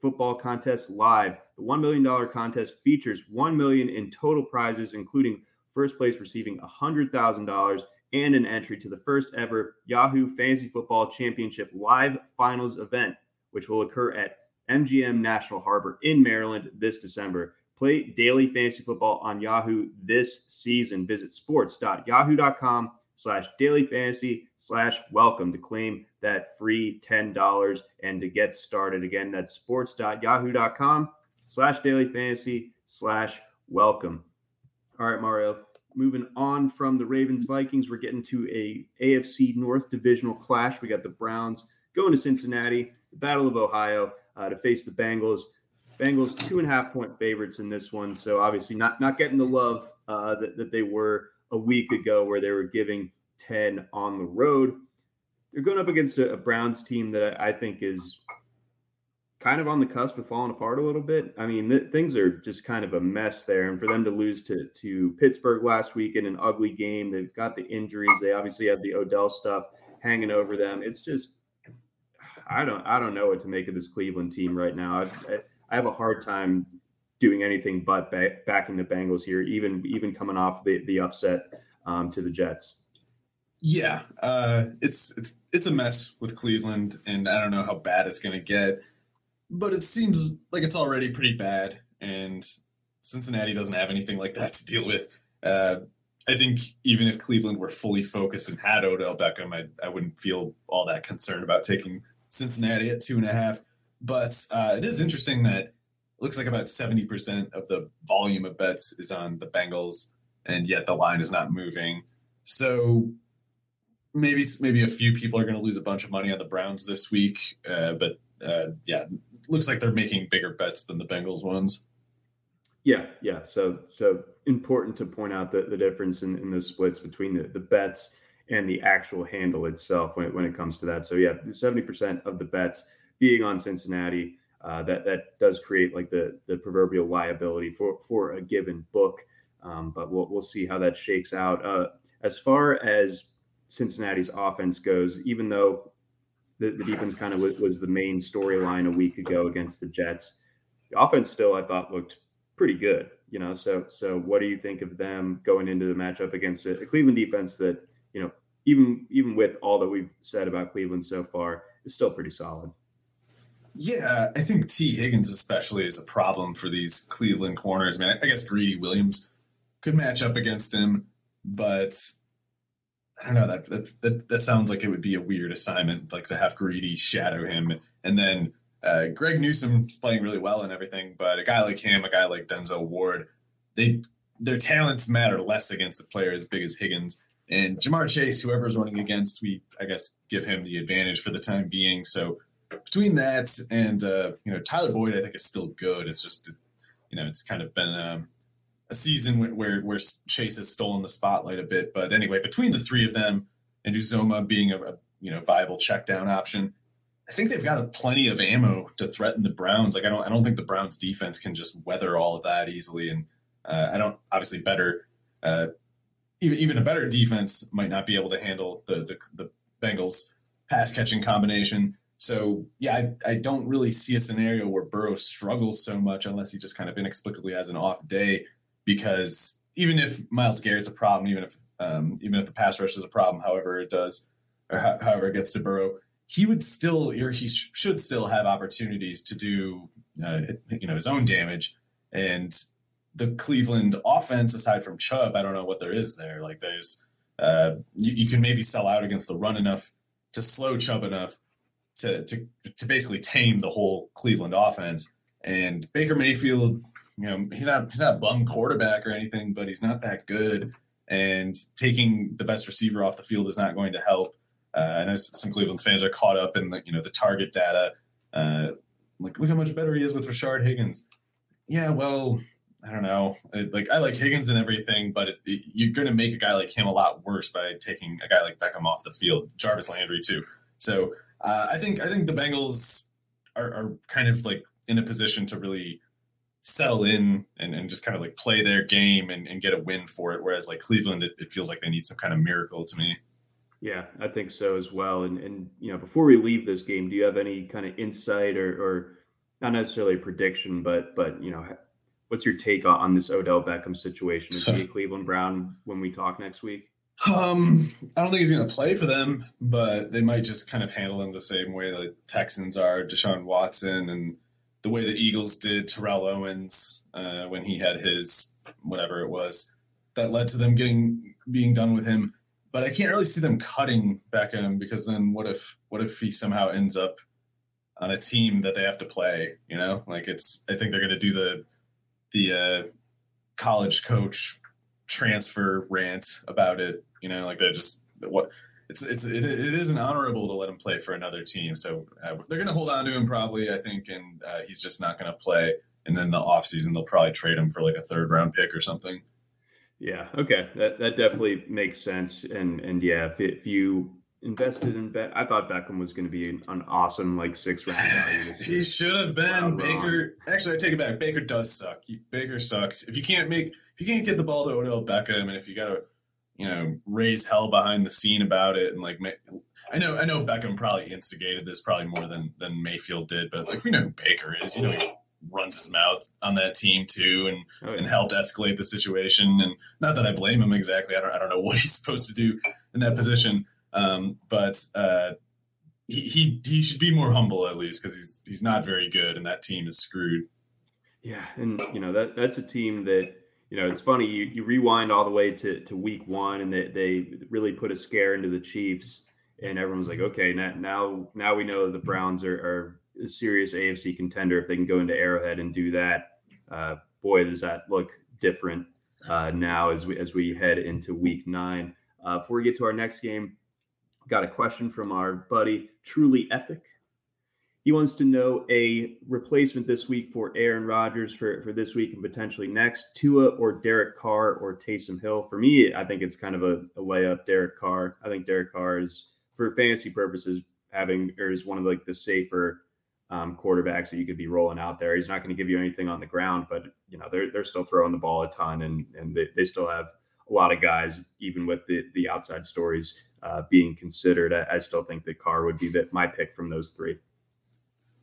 football contest live. The $1 million contest features 1 million in total prizes, including first place receiving $100,000 and an entry to the first ever Yahoo Fantasy Football Championship live finals event, which will occur at MGM National Harbor in Maryland this December. Play daily fantasy football on Yahoo this season. Visit sports.yahoo.com slash daily fantasy slash welcome to claim that free $10 and to get started. Again, that's sports.yahoo.com slash daily fantasy slash welcome. All right, Mario, moving on from the Ravens Vikings, we're getting to a AFC North divisional clash. We got the Browns going to Cincinnati, the Battle of Ohio uh, to face the Bengals. Bengals two and a half point favorites in this one, so obviously not not getting the love uh, that, that they were a week ago, where they were giving ten on the road. They're going up against a, a Browns team that I think is kind of on the cusp of falling apart a little bit. I mean, th- things are just kind of a mess there, and for them to lose to to Pittsburgh last week in an ugly game, they've got the injuries. They obviously have the Odell stuff hanging over them. It's just I don't I don't know what to make of this Cleveland team right now. I, I have a hard time doing anything but back, backing the Bengals here, even even coming off the the upset um, to the Jets. Yeah, uh, it's it's it's a mess with Cleveland, and I don't know how bad it's going to get, but it seems like it's already pretty bad, and Cincinnati doesn't have anything like that to deal with. Uh, I think even if Cleveland were fully focused and had Odell Beckham, I, I wouldn't feel all that concerned about taking Cincinnati at two and a half. But uh, it is interesting that it looks like about 70% of the volume of bets is on the Bengals, and yet the line is not moving. So maybe maybe a few people are going to lose a bunch of money on the Browns this week. Uh, but uh, yeah, looks like they're making bigger bets than the Bengals ones. Yeah, yeah. So so important to point out the, the difference in, in the splits between the, the bets and the actual handle itself when it, when it comes to that. So yeah, 70% of the bets being on Cincinnati, uh, that that does create like the the proverbial liability for for a given book. Um, but we'll we'll see how that shakes out. Uh, as far as Cincinnati's offense goes, even though the, the defense kind of was, was the main storyline a week ago against the Jets, the offense still I thought looked pretty good. You know, so so what do you think of them going into the matchup against a, a Cleveland defense that you know even even with all that we've said about Cleveland so far is still pretty solid. Yeah, I think Tee Higgins especially is a problem for these Cleveland corners. I mean, I guess Greedy Williams could match up against him, but I don't know that that that, that sounds like it would be a weird assignment, like to have Greedy shadow him, and then uh, Greg is playing really well and everything, but a guy like him, a guy like Denzel Ward, they their talents matter less against a player as big as Higgins. And Ja'Marr Chase, whoever's running against, we I guess give him the advantage for the time being. So between that and uh, you know Tyler Boyd, I think is still good. It's just you know it's kind of been um, a season where where Chase has stolen the spotlight a bit. But anyway, between the three of them and Uzomah being a, a you know viable check down option, I think they've got plenty of ammo to threaten the Browns. Like I don't I don't think the Browns defense can just weather all of that easily. And uh, I don't obviously better. Uh, even, even a better defense might not be able to handle the the, the Bengals pass catching combination. So yeah, I, I don't really see a scenario where Burrow struggles so much unless he just kind of inexplicably has an off day. Because even if Myles Garrett's a problem, even if um, even if the pass rush is a problem, however it does, or ho- however it gets to Burrow, he would still or he sh- should still have opportunities to do uh, you know his own damage. And the Cleveland offense, aside from Chubb, I don't know what there is there. Like there's uh, you, you can maybe sell out against the run enough to slow Chubb enough to to to basically tame the whole Cleveland offense. And Baker Mayfield, you know, he's not he's not a bum quarterback or anything, but he's not that good. And taking the best receiver off the field is not going to help. Uh, I know some Cleveland fans are caught up in the you know the target data. Uh, like look how much better he is with Rashard Higgins. Yeah, well, I don't know. Like I like Higgins and everything, but it, it, you're going to make a guy like him a lot worse by taking a guy like Beckham off the field. Jarvis Landry too. So uh, I think I think the Bengals are, are, kind of like in a position to really settle in and, and just kind of like play their game and, and get a win for it. Whereas like Cleveland, it, it feels like they need some kind of miracle to me. Yeah, I think so as well. And and you know, before we leave this game, do you have any kind of insight or, or not necessarily a prediction, but but you know, what's your take on, this Odell Beckham situation? Is he a Cleveland Brown when we talk next week? Um, I don't think he's going to play for them, but they might just kind of handle him the same way the Texans are Deshaun Watson and the way the Eagles did Terrell Owens uh, when he had his whatever it was that led to them getting being done with him but I can't really see them cutting Beckham because then what if what if he somehow ends up on a team that they have to play? You know, like it's I think they're going to do the the uh, college coach transfer rant about it. You know, like they're just what it's it's it, it isn't honorable to let him play for another team. So uh, they're going to hold on to him probably. I think, and uh, he's just not going to play. And then the offseason, they'll probably trade him for like a third round pick or something. Yeah. Okay. That that definitely makes sense. And and yeah, if, if you invested in Bet, I thought Beckham was going to be an, an, awesome like six round value. he should have been Baker. Wrong. Actually, I take it back. Baker does suck. Baker sucks. If you can't make, if you can't get the ball to Odell Beckham, and if you got to, you know, raise hell behind the scene about it, and like, I know, I know Beckham probably instigated this probably more than than Mayfield did, but like we know who Baker is. You know, He, runs his mouth on that team too, and oh, yeah. and helped escalate the situation. And not that I blame him exactly. I don't I don't know what he's supposed to do in that position. Um, but uh, he, he he should be more humble at least because he's he's not very good, and that team is screwed. Yeah, and you know that that's a team that you know it's funny you, you rewind all the way to, to week one, and they they really put a scare into the Chiefs, and everyone's like, okay, now now now we know the Browns are, are a serious AFC contender if they can go into Arrowhead and do that. Uh, boy, does that look different uh, now as we as we head into Week Nine. Uh, before we get to our next game, got a question from our buddy Truly Epic. He wants to know a replacement this week for Aaron Rodgers for, for this week and potentially next. Tua or Derek Carr or Taysom Hill. For me, I think it's kind of a, a layup. Derek Carr. I think Derek Carr is, for fantasy purposes, having or is one of like the safer um, quarterbacks that you could be rolling out there. He's not going to give you anything on the ground, but you know they're they're still throwing the ball a ton, and and they, they still have a lot of guys, even with the the outside stories uh, being considered. I, I, still think that Carr would be the, my pick from those three.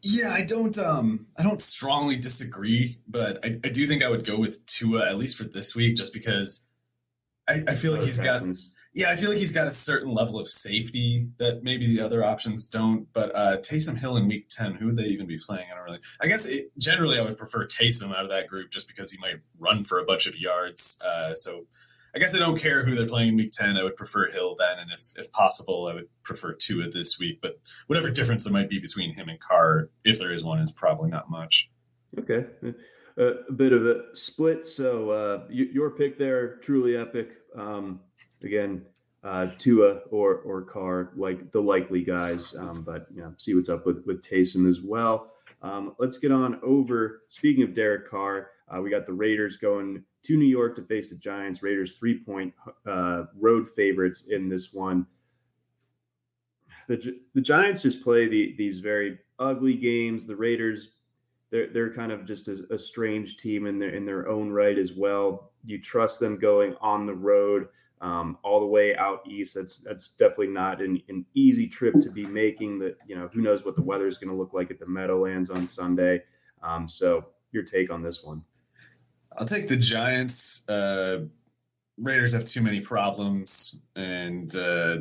Yeah, I don't um I don't strongly disagree, but I, I do think I would go with Tua at least for this week, just because I, I feel like he's Texans. got yeah, I feel like he's got a certain level of safety that maybe the other options don't. But uh, Taysom Hill in Week Ten, who would they even be playing? I don't really. I guess it, generally I would prefer Taysom out of that group just because he might run for a bunch of yards. Uh, so I guess I don't care who they're playing in Week Ten. I would prefer Hill then, and if if possible, I would prefer Tua this week. But whatever difference there might be between him and Carr, if there is one, is probably not much. Okay. Uh, a bit of a split. So uh, your pick there, truly epic. Um, again, uh, Tua or or Carr, like the likely guys. Um, but you know, see what's up with with Taysom as well. Um, let's get on over. Speaking of Derek Carr, uh, we got the Raiders going to New York to face the Giants. Raiders three point uh, road favorites in this one. The, the Giants just play the, these very ugly games. The Raiders, they're, they're kind of just a, a strange team in their in their own right as well. You trust them going on the road um, all the way out east. That's that's definitely not an, an easy trip to be making. That you know, who knows what the weather is going to look like at the Meadowlands on Sunday. Um, so, your take on this one? I'll take the Giants. Uh, Raiders have too many problems, and uh,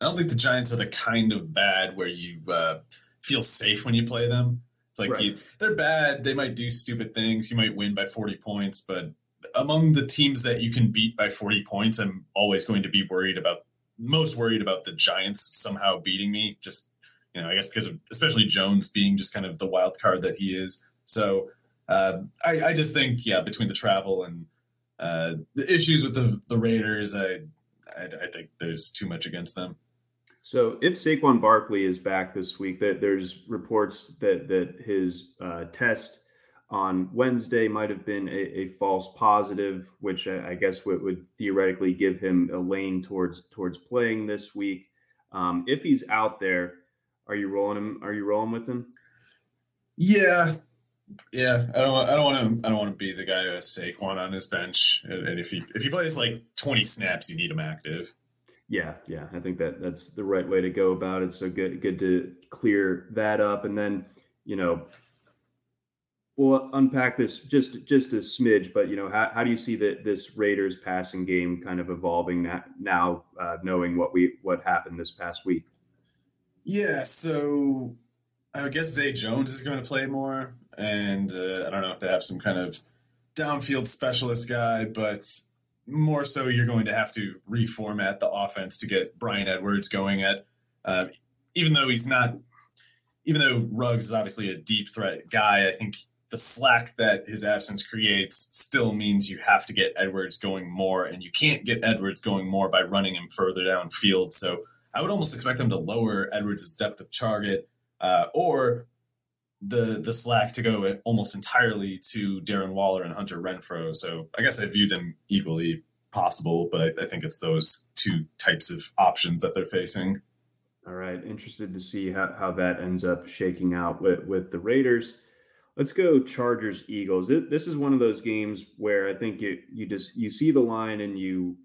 I don't think the Giants are the kind of bad where you uh, feel safe when you play them. It's like right. you, they're bad. They might do stupid things. You might win by 40 points, but among the teams that you can beat by 40 points, I'm always going to be worried about most worried about the Giants somehow beating me. Just you know, I guess because of especially Jones being just kind of the wild card that he is. So uh, I, I, just think yeah, between the travel and uh, the issues with the the Raiders, I, I, I think there's too much against them. So if Saquon Barkley is back this week, that there's reports that that his uh, test on Wednesday might have been a, a false positive, which I, I guess would, would, theoretically give him a lane towards towards playing this week. Um, if he's out there, are you rolling him? Are you rolling with him? Yeah, yeah. I don't. I don't want to. I don't want to be the guy who has Saquon on his bench. And if he if he plays like twenty snaps, you need him active. Yeah, yeah. I think that that's the right way to go about it. So good, good to clear that up, and then you know we'll unpack this just just a smidge, but you know, how, how do you see that this Raiders passing game kind of evolving now, now uh, knowing what we what happened this past week? Yeah, so I guess Zay Jones is going to play more, and uh, I don't know if they have some kind of downfield specialist guy, but more so you're going to have to reformat the offense to get Bryan Edwards going at, uh, even though he's not. Even though Ruggs is obviously a deep threat guy, I think the slack that his absence creates still means you have to get Edwards going more, and you can't get Edwards going more by running him further downfield. So I would almost expect them to lower Edwards' depth of target, uh, or the the slack to go almost entirely to Darren Waller and Hunter Renfrow. So I guess I view them equally possible, but I, I think it's those two types of options that they're facing. All right, interested to see how, how that ends up shaking out with, with the Raiders. Let's go Chargers Eagles. This is one of those games where I think you you just you see the line and you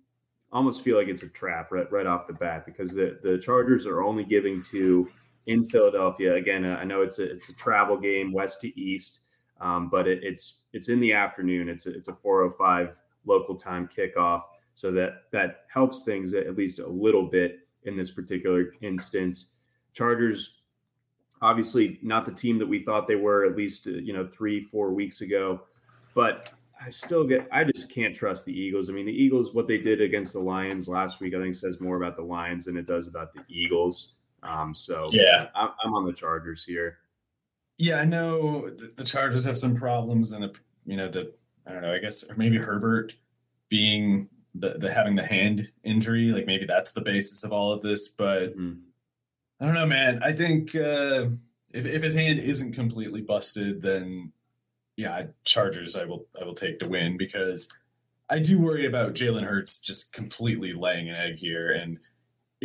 almost feel like it's a trap right right off the bat because the the Chargers are only giving to in Philadelphia. Again, I know it's a it's a travel game west to east, um, but it, it's it's in the afternoon. It's a, it's a 4:05 local time kickoff, so that that helps things at least a little bit in this particular instance. Chargers obviously not the team that we thought they were at least uh, you know three four weeks ago but i still get i just can't trust the eagles i mean the eagles what they did against the lions last week i think says more about the lions than it does about the eagles um, so yeah i'm, I'm on the chargers here yeah i know the chargers have some problems and you know the i don't know i guess or maybe herbert being the, the having the hand injury like maybe that's the basis of all of this but mm-hmm I don't know, man. I think uh, if if his hand isn't completely busted, then yeah, Chargers. I will I will take to win because I do worry about Jalen Hurts just completely laying an egg here, and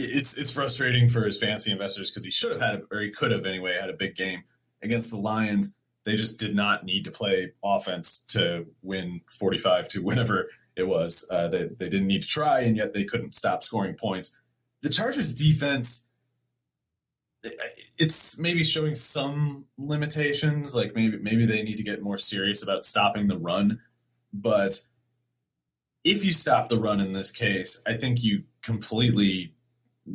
it's it's frustrating for his fantasy investors because he should have had a, or he could have anyway had a big game against the Lions. They just did not need to play offense to win 45 to whatever it was. Uh, they, they didn't need to try, and yet they couldn't stop scoring points. The Chargers defense it's maybe showing some limitations like maybe maybe they need to get more serious about stopping the run but if you stop the run in this case i think you completely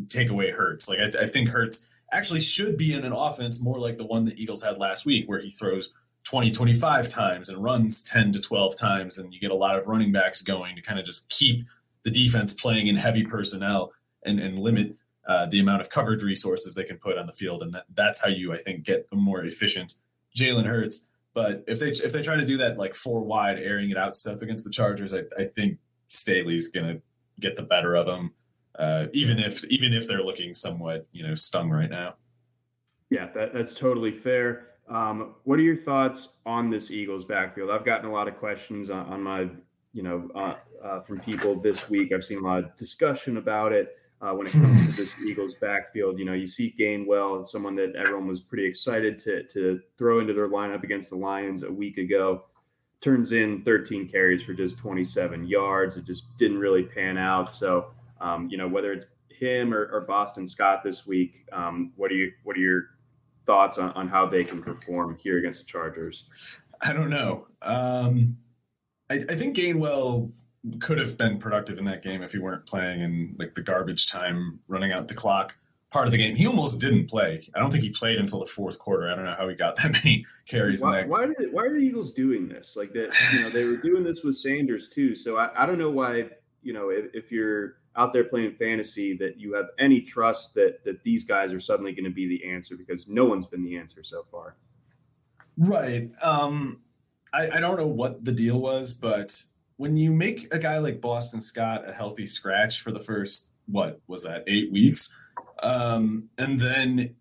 take away hurts like i, th- I think hurts actually should be in an offense more like the one the eagles had last week where he throws 20 25 times and runs 10 to 12 times and you get a lot of running backs going to kind of just keep the defense playing in heavy personnel and, and limit uh, the amount of coverage resources they can put on the field, and that, that's how you, I think, get a more efficient Jalen Hurts. But if they if they try to do that like four wide, airing it out stuff against the Chargers, I, I think Staley's gonna get the better of them, uh, even if even if they're looking somewhat you know stung right now. Yeah, that, that's totally fair. Um, what are your thoughts on this Eagles backfield? I've gotten a lot of questions on, on my, you know, uh, uh, from people this week. I've seen a lot of discussion about it uh, when it comes to this Eagles backfield. You know, you see Gainwell, someone that everyone was pretty excited to to throw into their lineup against the Lions a week ago. Turns in 13 carries for just 27 yards. It just didn't really pan out. So, um, you know, whether it's him or, or Boston Scott this week, um, what are you what are your thoughts on, on how they can perform here against the Chargers? I don't know. Um, I, I think Gainwell could have been productive in that game if he weren't playing in like the garbage time, running out the clock part of the game. He almost didn't play. I don't think he played until the fourth quarter. I don't know how he got that many carries why, in that. Why, did, why are the Eagles doing this? Like that, you know, they were doing this with Sanders too. So I, I don't know why, you know, if, if you're out there playing fantasy that you have any trust that that these guys are suddenly going to be the answer because no one's been the answer so far. Right. Um I, I don't know what the deal was, but when you make a guy like Boston Scott a healthy scratch for the first what was that eight weeks, um, and then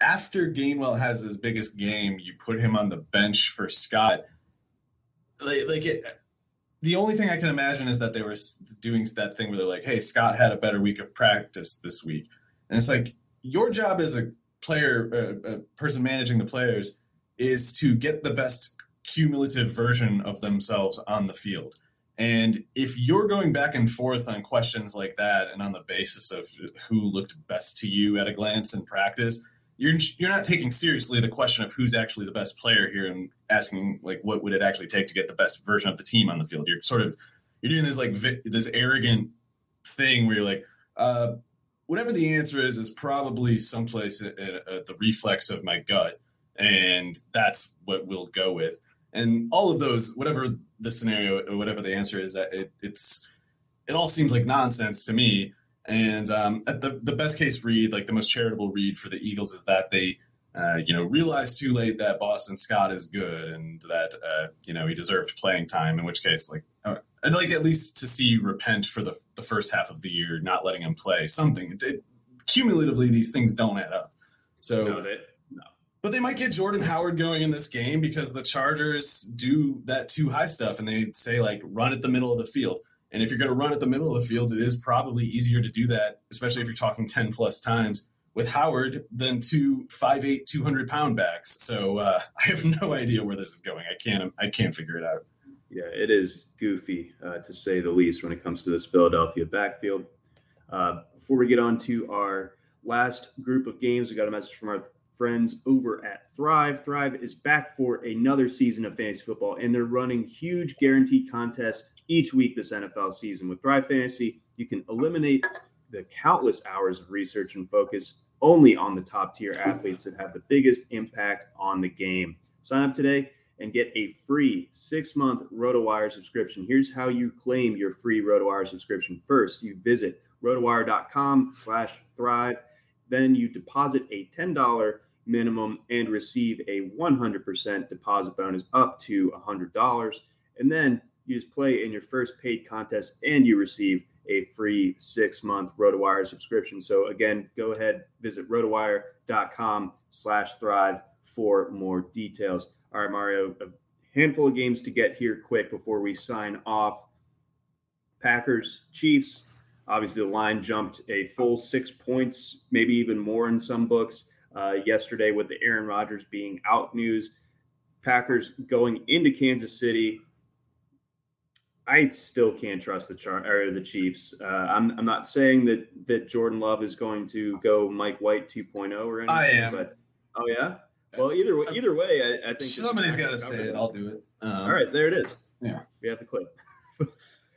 after Gainwell has his biggest game, you put him on the bench for Scott. like, like it, the only thing I can imagine is that they were doing that thing where they're like, "Hey, Scott had a better week of practice this week," and it's like your job as a player, a, a person managing the players, is to get the best cumulative version of themselves on the field. And if you're going back and forth on questions like that and on the basis of who looked best to you at a glance in practice, you're you're not taking seriously the question of who's actually the best player here and asking like what would it actually take to get the best version of the team on the field. You're sort of you're doing this like vi- this arrogant thing where you're like, uh, whatever the answer is is probably someplace at, at the reflex of my gut, and that's what we'll go with and all of those whatever the scenario or whatever the answer is it, it's it all seems like nonsense to me and um, at the, the best case read like the most charitable read for the eagles is that they uh, you know realized too late that boston scott is good and that uh, you know he deserved playing time in which case like uh, i'd like at least to see repent for the, the first half of the year not letting him play. Something it, it, cumulatively these things don't add up. So no, they, but they might get Jordan Howard going in this game because the Chargers do that too high stuff and they say like run at the middle of the field. And if you're going to run at the middle of the field, it is probably easier to do that, especially if you're talking 10 plus times with Howard than two 5'8, 200 pound backs. So uh, I have no idea where this is going. I can't, I can't figure it out. Yeah, it is goofy uh, to say the least when it comes to this Philadelphia backfield. Uh, before we get on to our last group of games, we got a message from our friends over at Thrive. Thrive is back for another season of fantasy football, and they're running huge guaranteed contests each week this NFL season. With Thrive Fantasy, you can eliminate the countless hours of research and focus only on the top tier athletes that have the biggest impact on the game. Sign up today and get a free six month RotoWire subscription. Here's how you claim your free RotoWire subscription. First, you visit rotowire.com slash thrive. Then you deposit a $10 minimum and receive a 100% deposit bonus up to $100. And then you just play in your first paid contest and you receive a free six month RotoWire subscription. So again, go ahead, visit rotowire.com slash thrive for more details. All right, Mario, a handful of games to get here quick before we sign off. Packers, Chiefs. Obviously, the line jumped a full six points, maybe even more in some books uh, yesterday with the Aaron Rodgers being out news. Packers going into Kansas City. I still can't trust the char- or the Chiefs. Uh, I'm, I'm not saying that that Jordan Love is going to go Mike White 2.0 or anything. I am. But oh yeah. Well, either way, either way, I, I think somebody's got to say it. I'll do it. Um, All right, there it is. Yeah, we have the clip.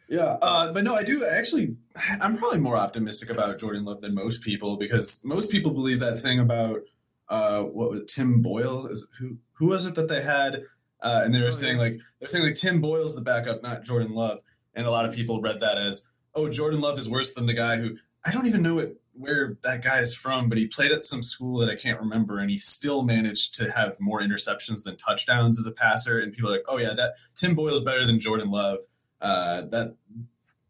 Yeah, uh, but no, I do actually. I'm probably more optimistic about Jordan Love than most people because most people believe that thing about uh, what was Tim Boyle is who who was it that they had, uh, and they were oh, saying like they're saying like Tim Boyle's the backup, not Jordan Love, and a lot of people read that as oh Jordan Love is worse than the guy who I don't even know what, where that guy is from, but he played at some school that I can't remember, and he still managed to have more interceptions than touchdowns as a passer, and people are like oh yeah that Tim Boyle's better than Jordan Love uh, that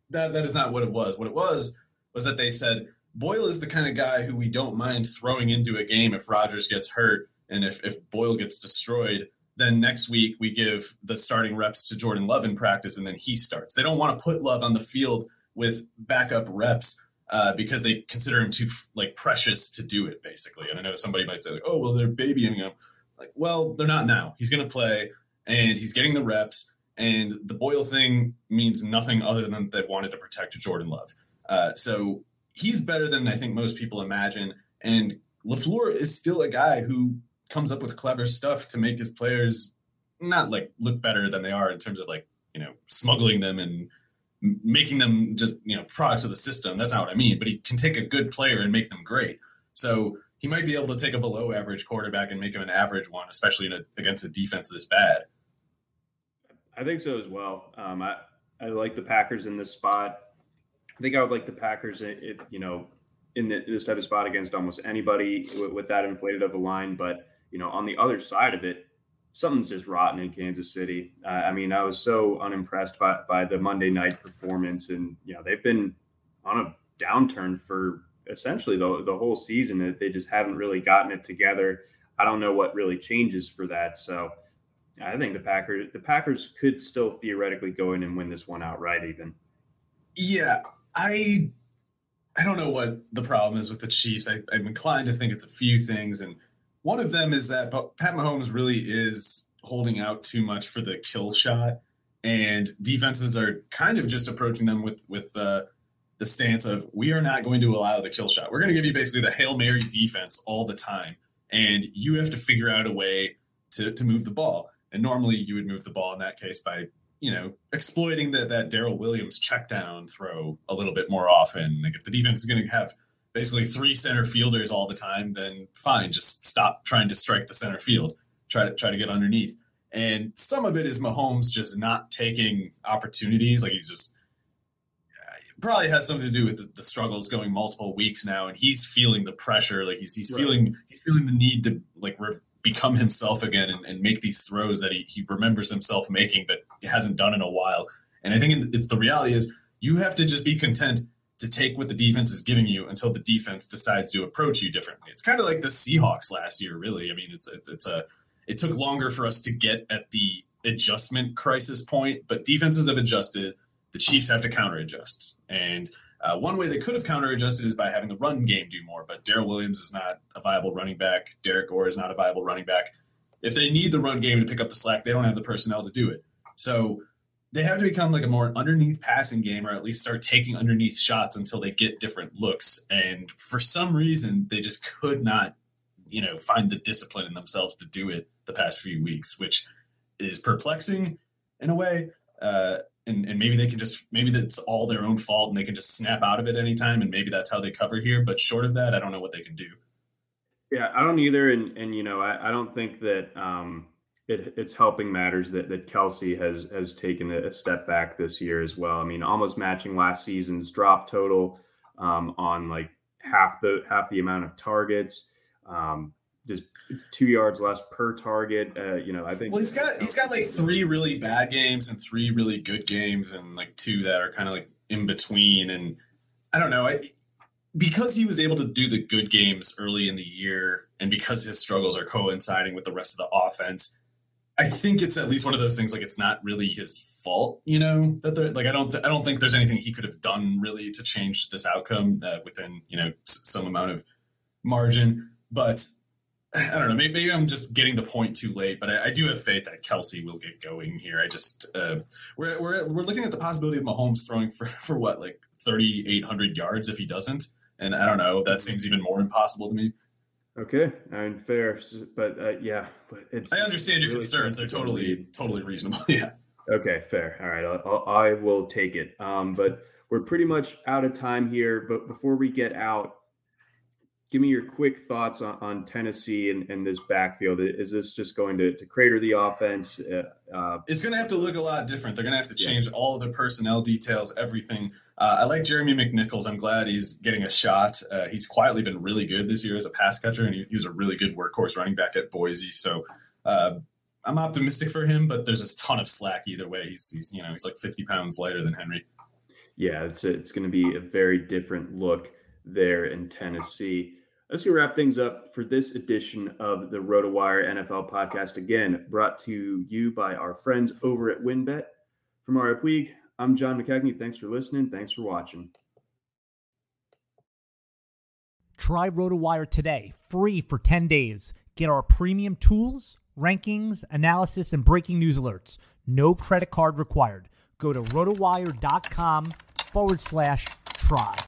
that that is not what it was. What it was was that they said Boyle is the kind of guy who we don't mind throwing into a game if Rodgers gets hurt and if if Boyle gets destroyed. Then next week we give the starting reps to Jordan Love in practice, and then he starts. They don't want to put Love on the field with backup reps uh, because they consider him too like precious to do it, basically. And I know somebody might say, like, "Oh, well, they're babying him." Like, well, they're not now. He's going to play, and he's getting the reps and the Boyle thing means nothing other than they wanted to protect Jordan Love. Uh, so he's better than I think most people imagine. And LaFleur is still a guy who comes up with clever stuff to make his players not like look better than they are in terms of like, you know, smuggling them and making them just, you know, products of the system. That's not what I mean. But he can take a good player and make them great. So he might be able to take a below average quarterback and make him an average one, especially a, against a defense this bad. I think so as well. Um, I I like the Packers in this spot. I think I would like the Packers, it, it you know, in the, this type of spot against almost anybody with, with, that inflated of a line. But you know, on the other side of it, something's just rotten in Kansas City. Uh, I mean, I was so unimpressed by by the Monday night performance, and you know, they've been on a downturn for essentially the the whole season. That they just haven't really gotten it together. I don't know what really changes for that. So I think the Packers the Packers could still theoretically go in and win this one outright even. Yeah, I I don't know what the problem is with the Chiefs. I, I'm inclined to think it's a few things, and one of them is that Pat Mahomes really is holding out too much for the kill shot, and defenses are kind of just approaching them with with uh, the stance of we are not going to allow the kill shot. We're going to give you basically the hail mary defense all the time, and you have to figure out a way to to move the ball. And normally you would move the ball in that case by you know exploiting that that Darrel Williams check down throw a little bit more often. Like if the defense is going to have basically three center fielders all the time, then fine, just stop trying to strike the center field. Try to try to get underneath. And some of it is Mahomes just not taking opportunities. Like he's just uh, probably has something to do with the, the, struggles going multiple weeks now, and he's feeling the pressure. Like he's he's right. feeling he's feeling the need to like re- become himself again and, and, make these throws that he, he remembers himself making, but hasn't done in a while. And I think it's the reality is you have to just be content to take what the defense is giving you until the defense decides to approach you differently. It's kind of like the Seahawks last year, really. I mean, it's it's a it took longer for us to get at the adjustment crisis point, but defenses have adjusted. The Chiefs have to counter adjust. And uh, one way they could have counter adjusted is by having the run game do more, but Darrel Williams is not a viable running back. Derrick Gore is not a viable running back. If they need the run game to pick up the slack, they don't have the personnel to do it. So they have to become like a more underneath passing game or at least start taking underneath shots until they get different looks. And for some reason, they just could not, you know, find the discipline in themselves to do it the past few weeks, which is perplexing in a way. Uh, and, and maybe they can just maybe that's all their own fault and they can just snap out of it anytime and maybe that's how they cover here. But short of that, I don't know what they can do. Yeah, I don't either. And and you know, I, I don't think that um it, it's helping matters that that Kelce has has taken a step back this year as well. I mean, almost matching last season's drop total um, on like half the half the amount of targets. Um, just two yards less per target. Uh, you know, I think. Well, he's got he's got like three really bad games and three really good games, and like two that are kind of like in between. And I don't know, I, because he was able to do the good games early in the year, and because his struggles are coinciding with the rest of the offense, I think it's at least one of those things. Like it's not really his fault, you know. That they're like I don't th- I don't think there's anything he could have done really to change this outcome uh, within you know s- some amount of margin, but I don't know. Maybe, maybe, I'm just getting the point too late, but I, I, do have faith that Kelce will get going here. I just uh, we're, we're we're looking at the possibility of Mahomes throwing for for what like 3,800 yards if he doesn't, and I don't know. That seems even more impossible to me. Okay, I mean fair, but uh, yeah, but it's. I understand your really concerns. They're totally totally reasonable. yeah. Okay, fair. All right, I'll, I'll, I will take it. Um, but we're pretty much out of time here. But before we get out, give me your quick thoughts on, on Tennessee and, and, this backfield. Is this just going to, to crater the offense? Uh, uh it's going to have to look a lot different. They're going to have to change yeah. all of the personnel details, everything. Uh, I like Jeremy McNichols. I'm glad he's getting a shot. Uh, he's quietly been really good this year as a pass catcher, and he, he was a really good workhorse running back at Boise. So uh, I'm optimistic for him, but there's a ton of slack either way. He's, he's you know he's like 50 pounds lighter than Henry. Yeah, it's it's going to be a very different look there in Tennessee. Let's wrap things up for this edition of the RotoWire NFL podcast. Again, brought to you by our friends over at WynnBET. From Mario Puig, I'm John McKechnie. Thanks for listening. Thanks for watching. Try RotoWire today, free for 10 days. Get our premium tools, rankings, analysis, and breaking news alerts. No credit card required. Go to rotowire.com forward slash try.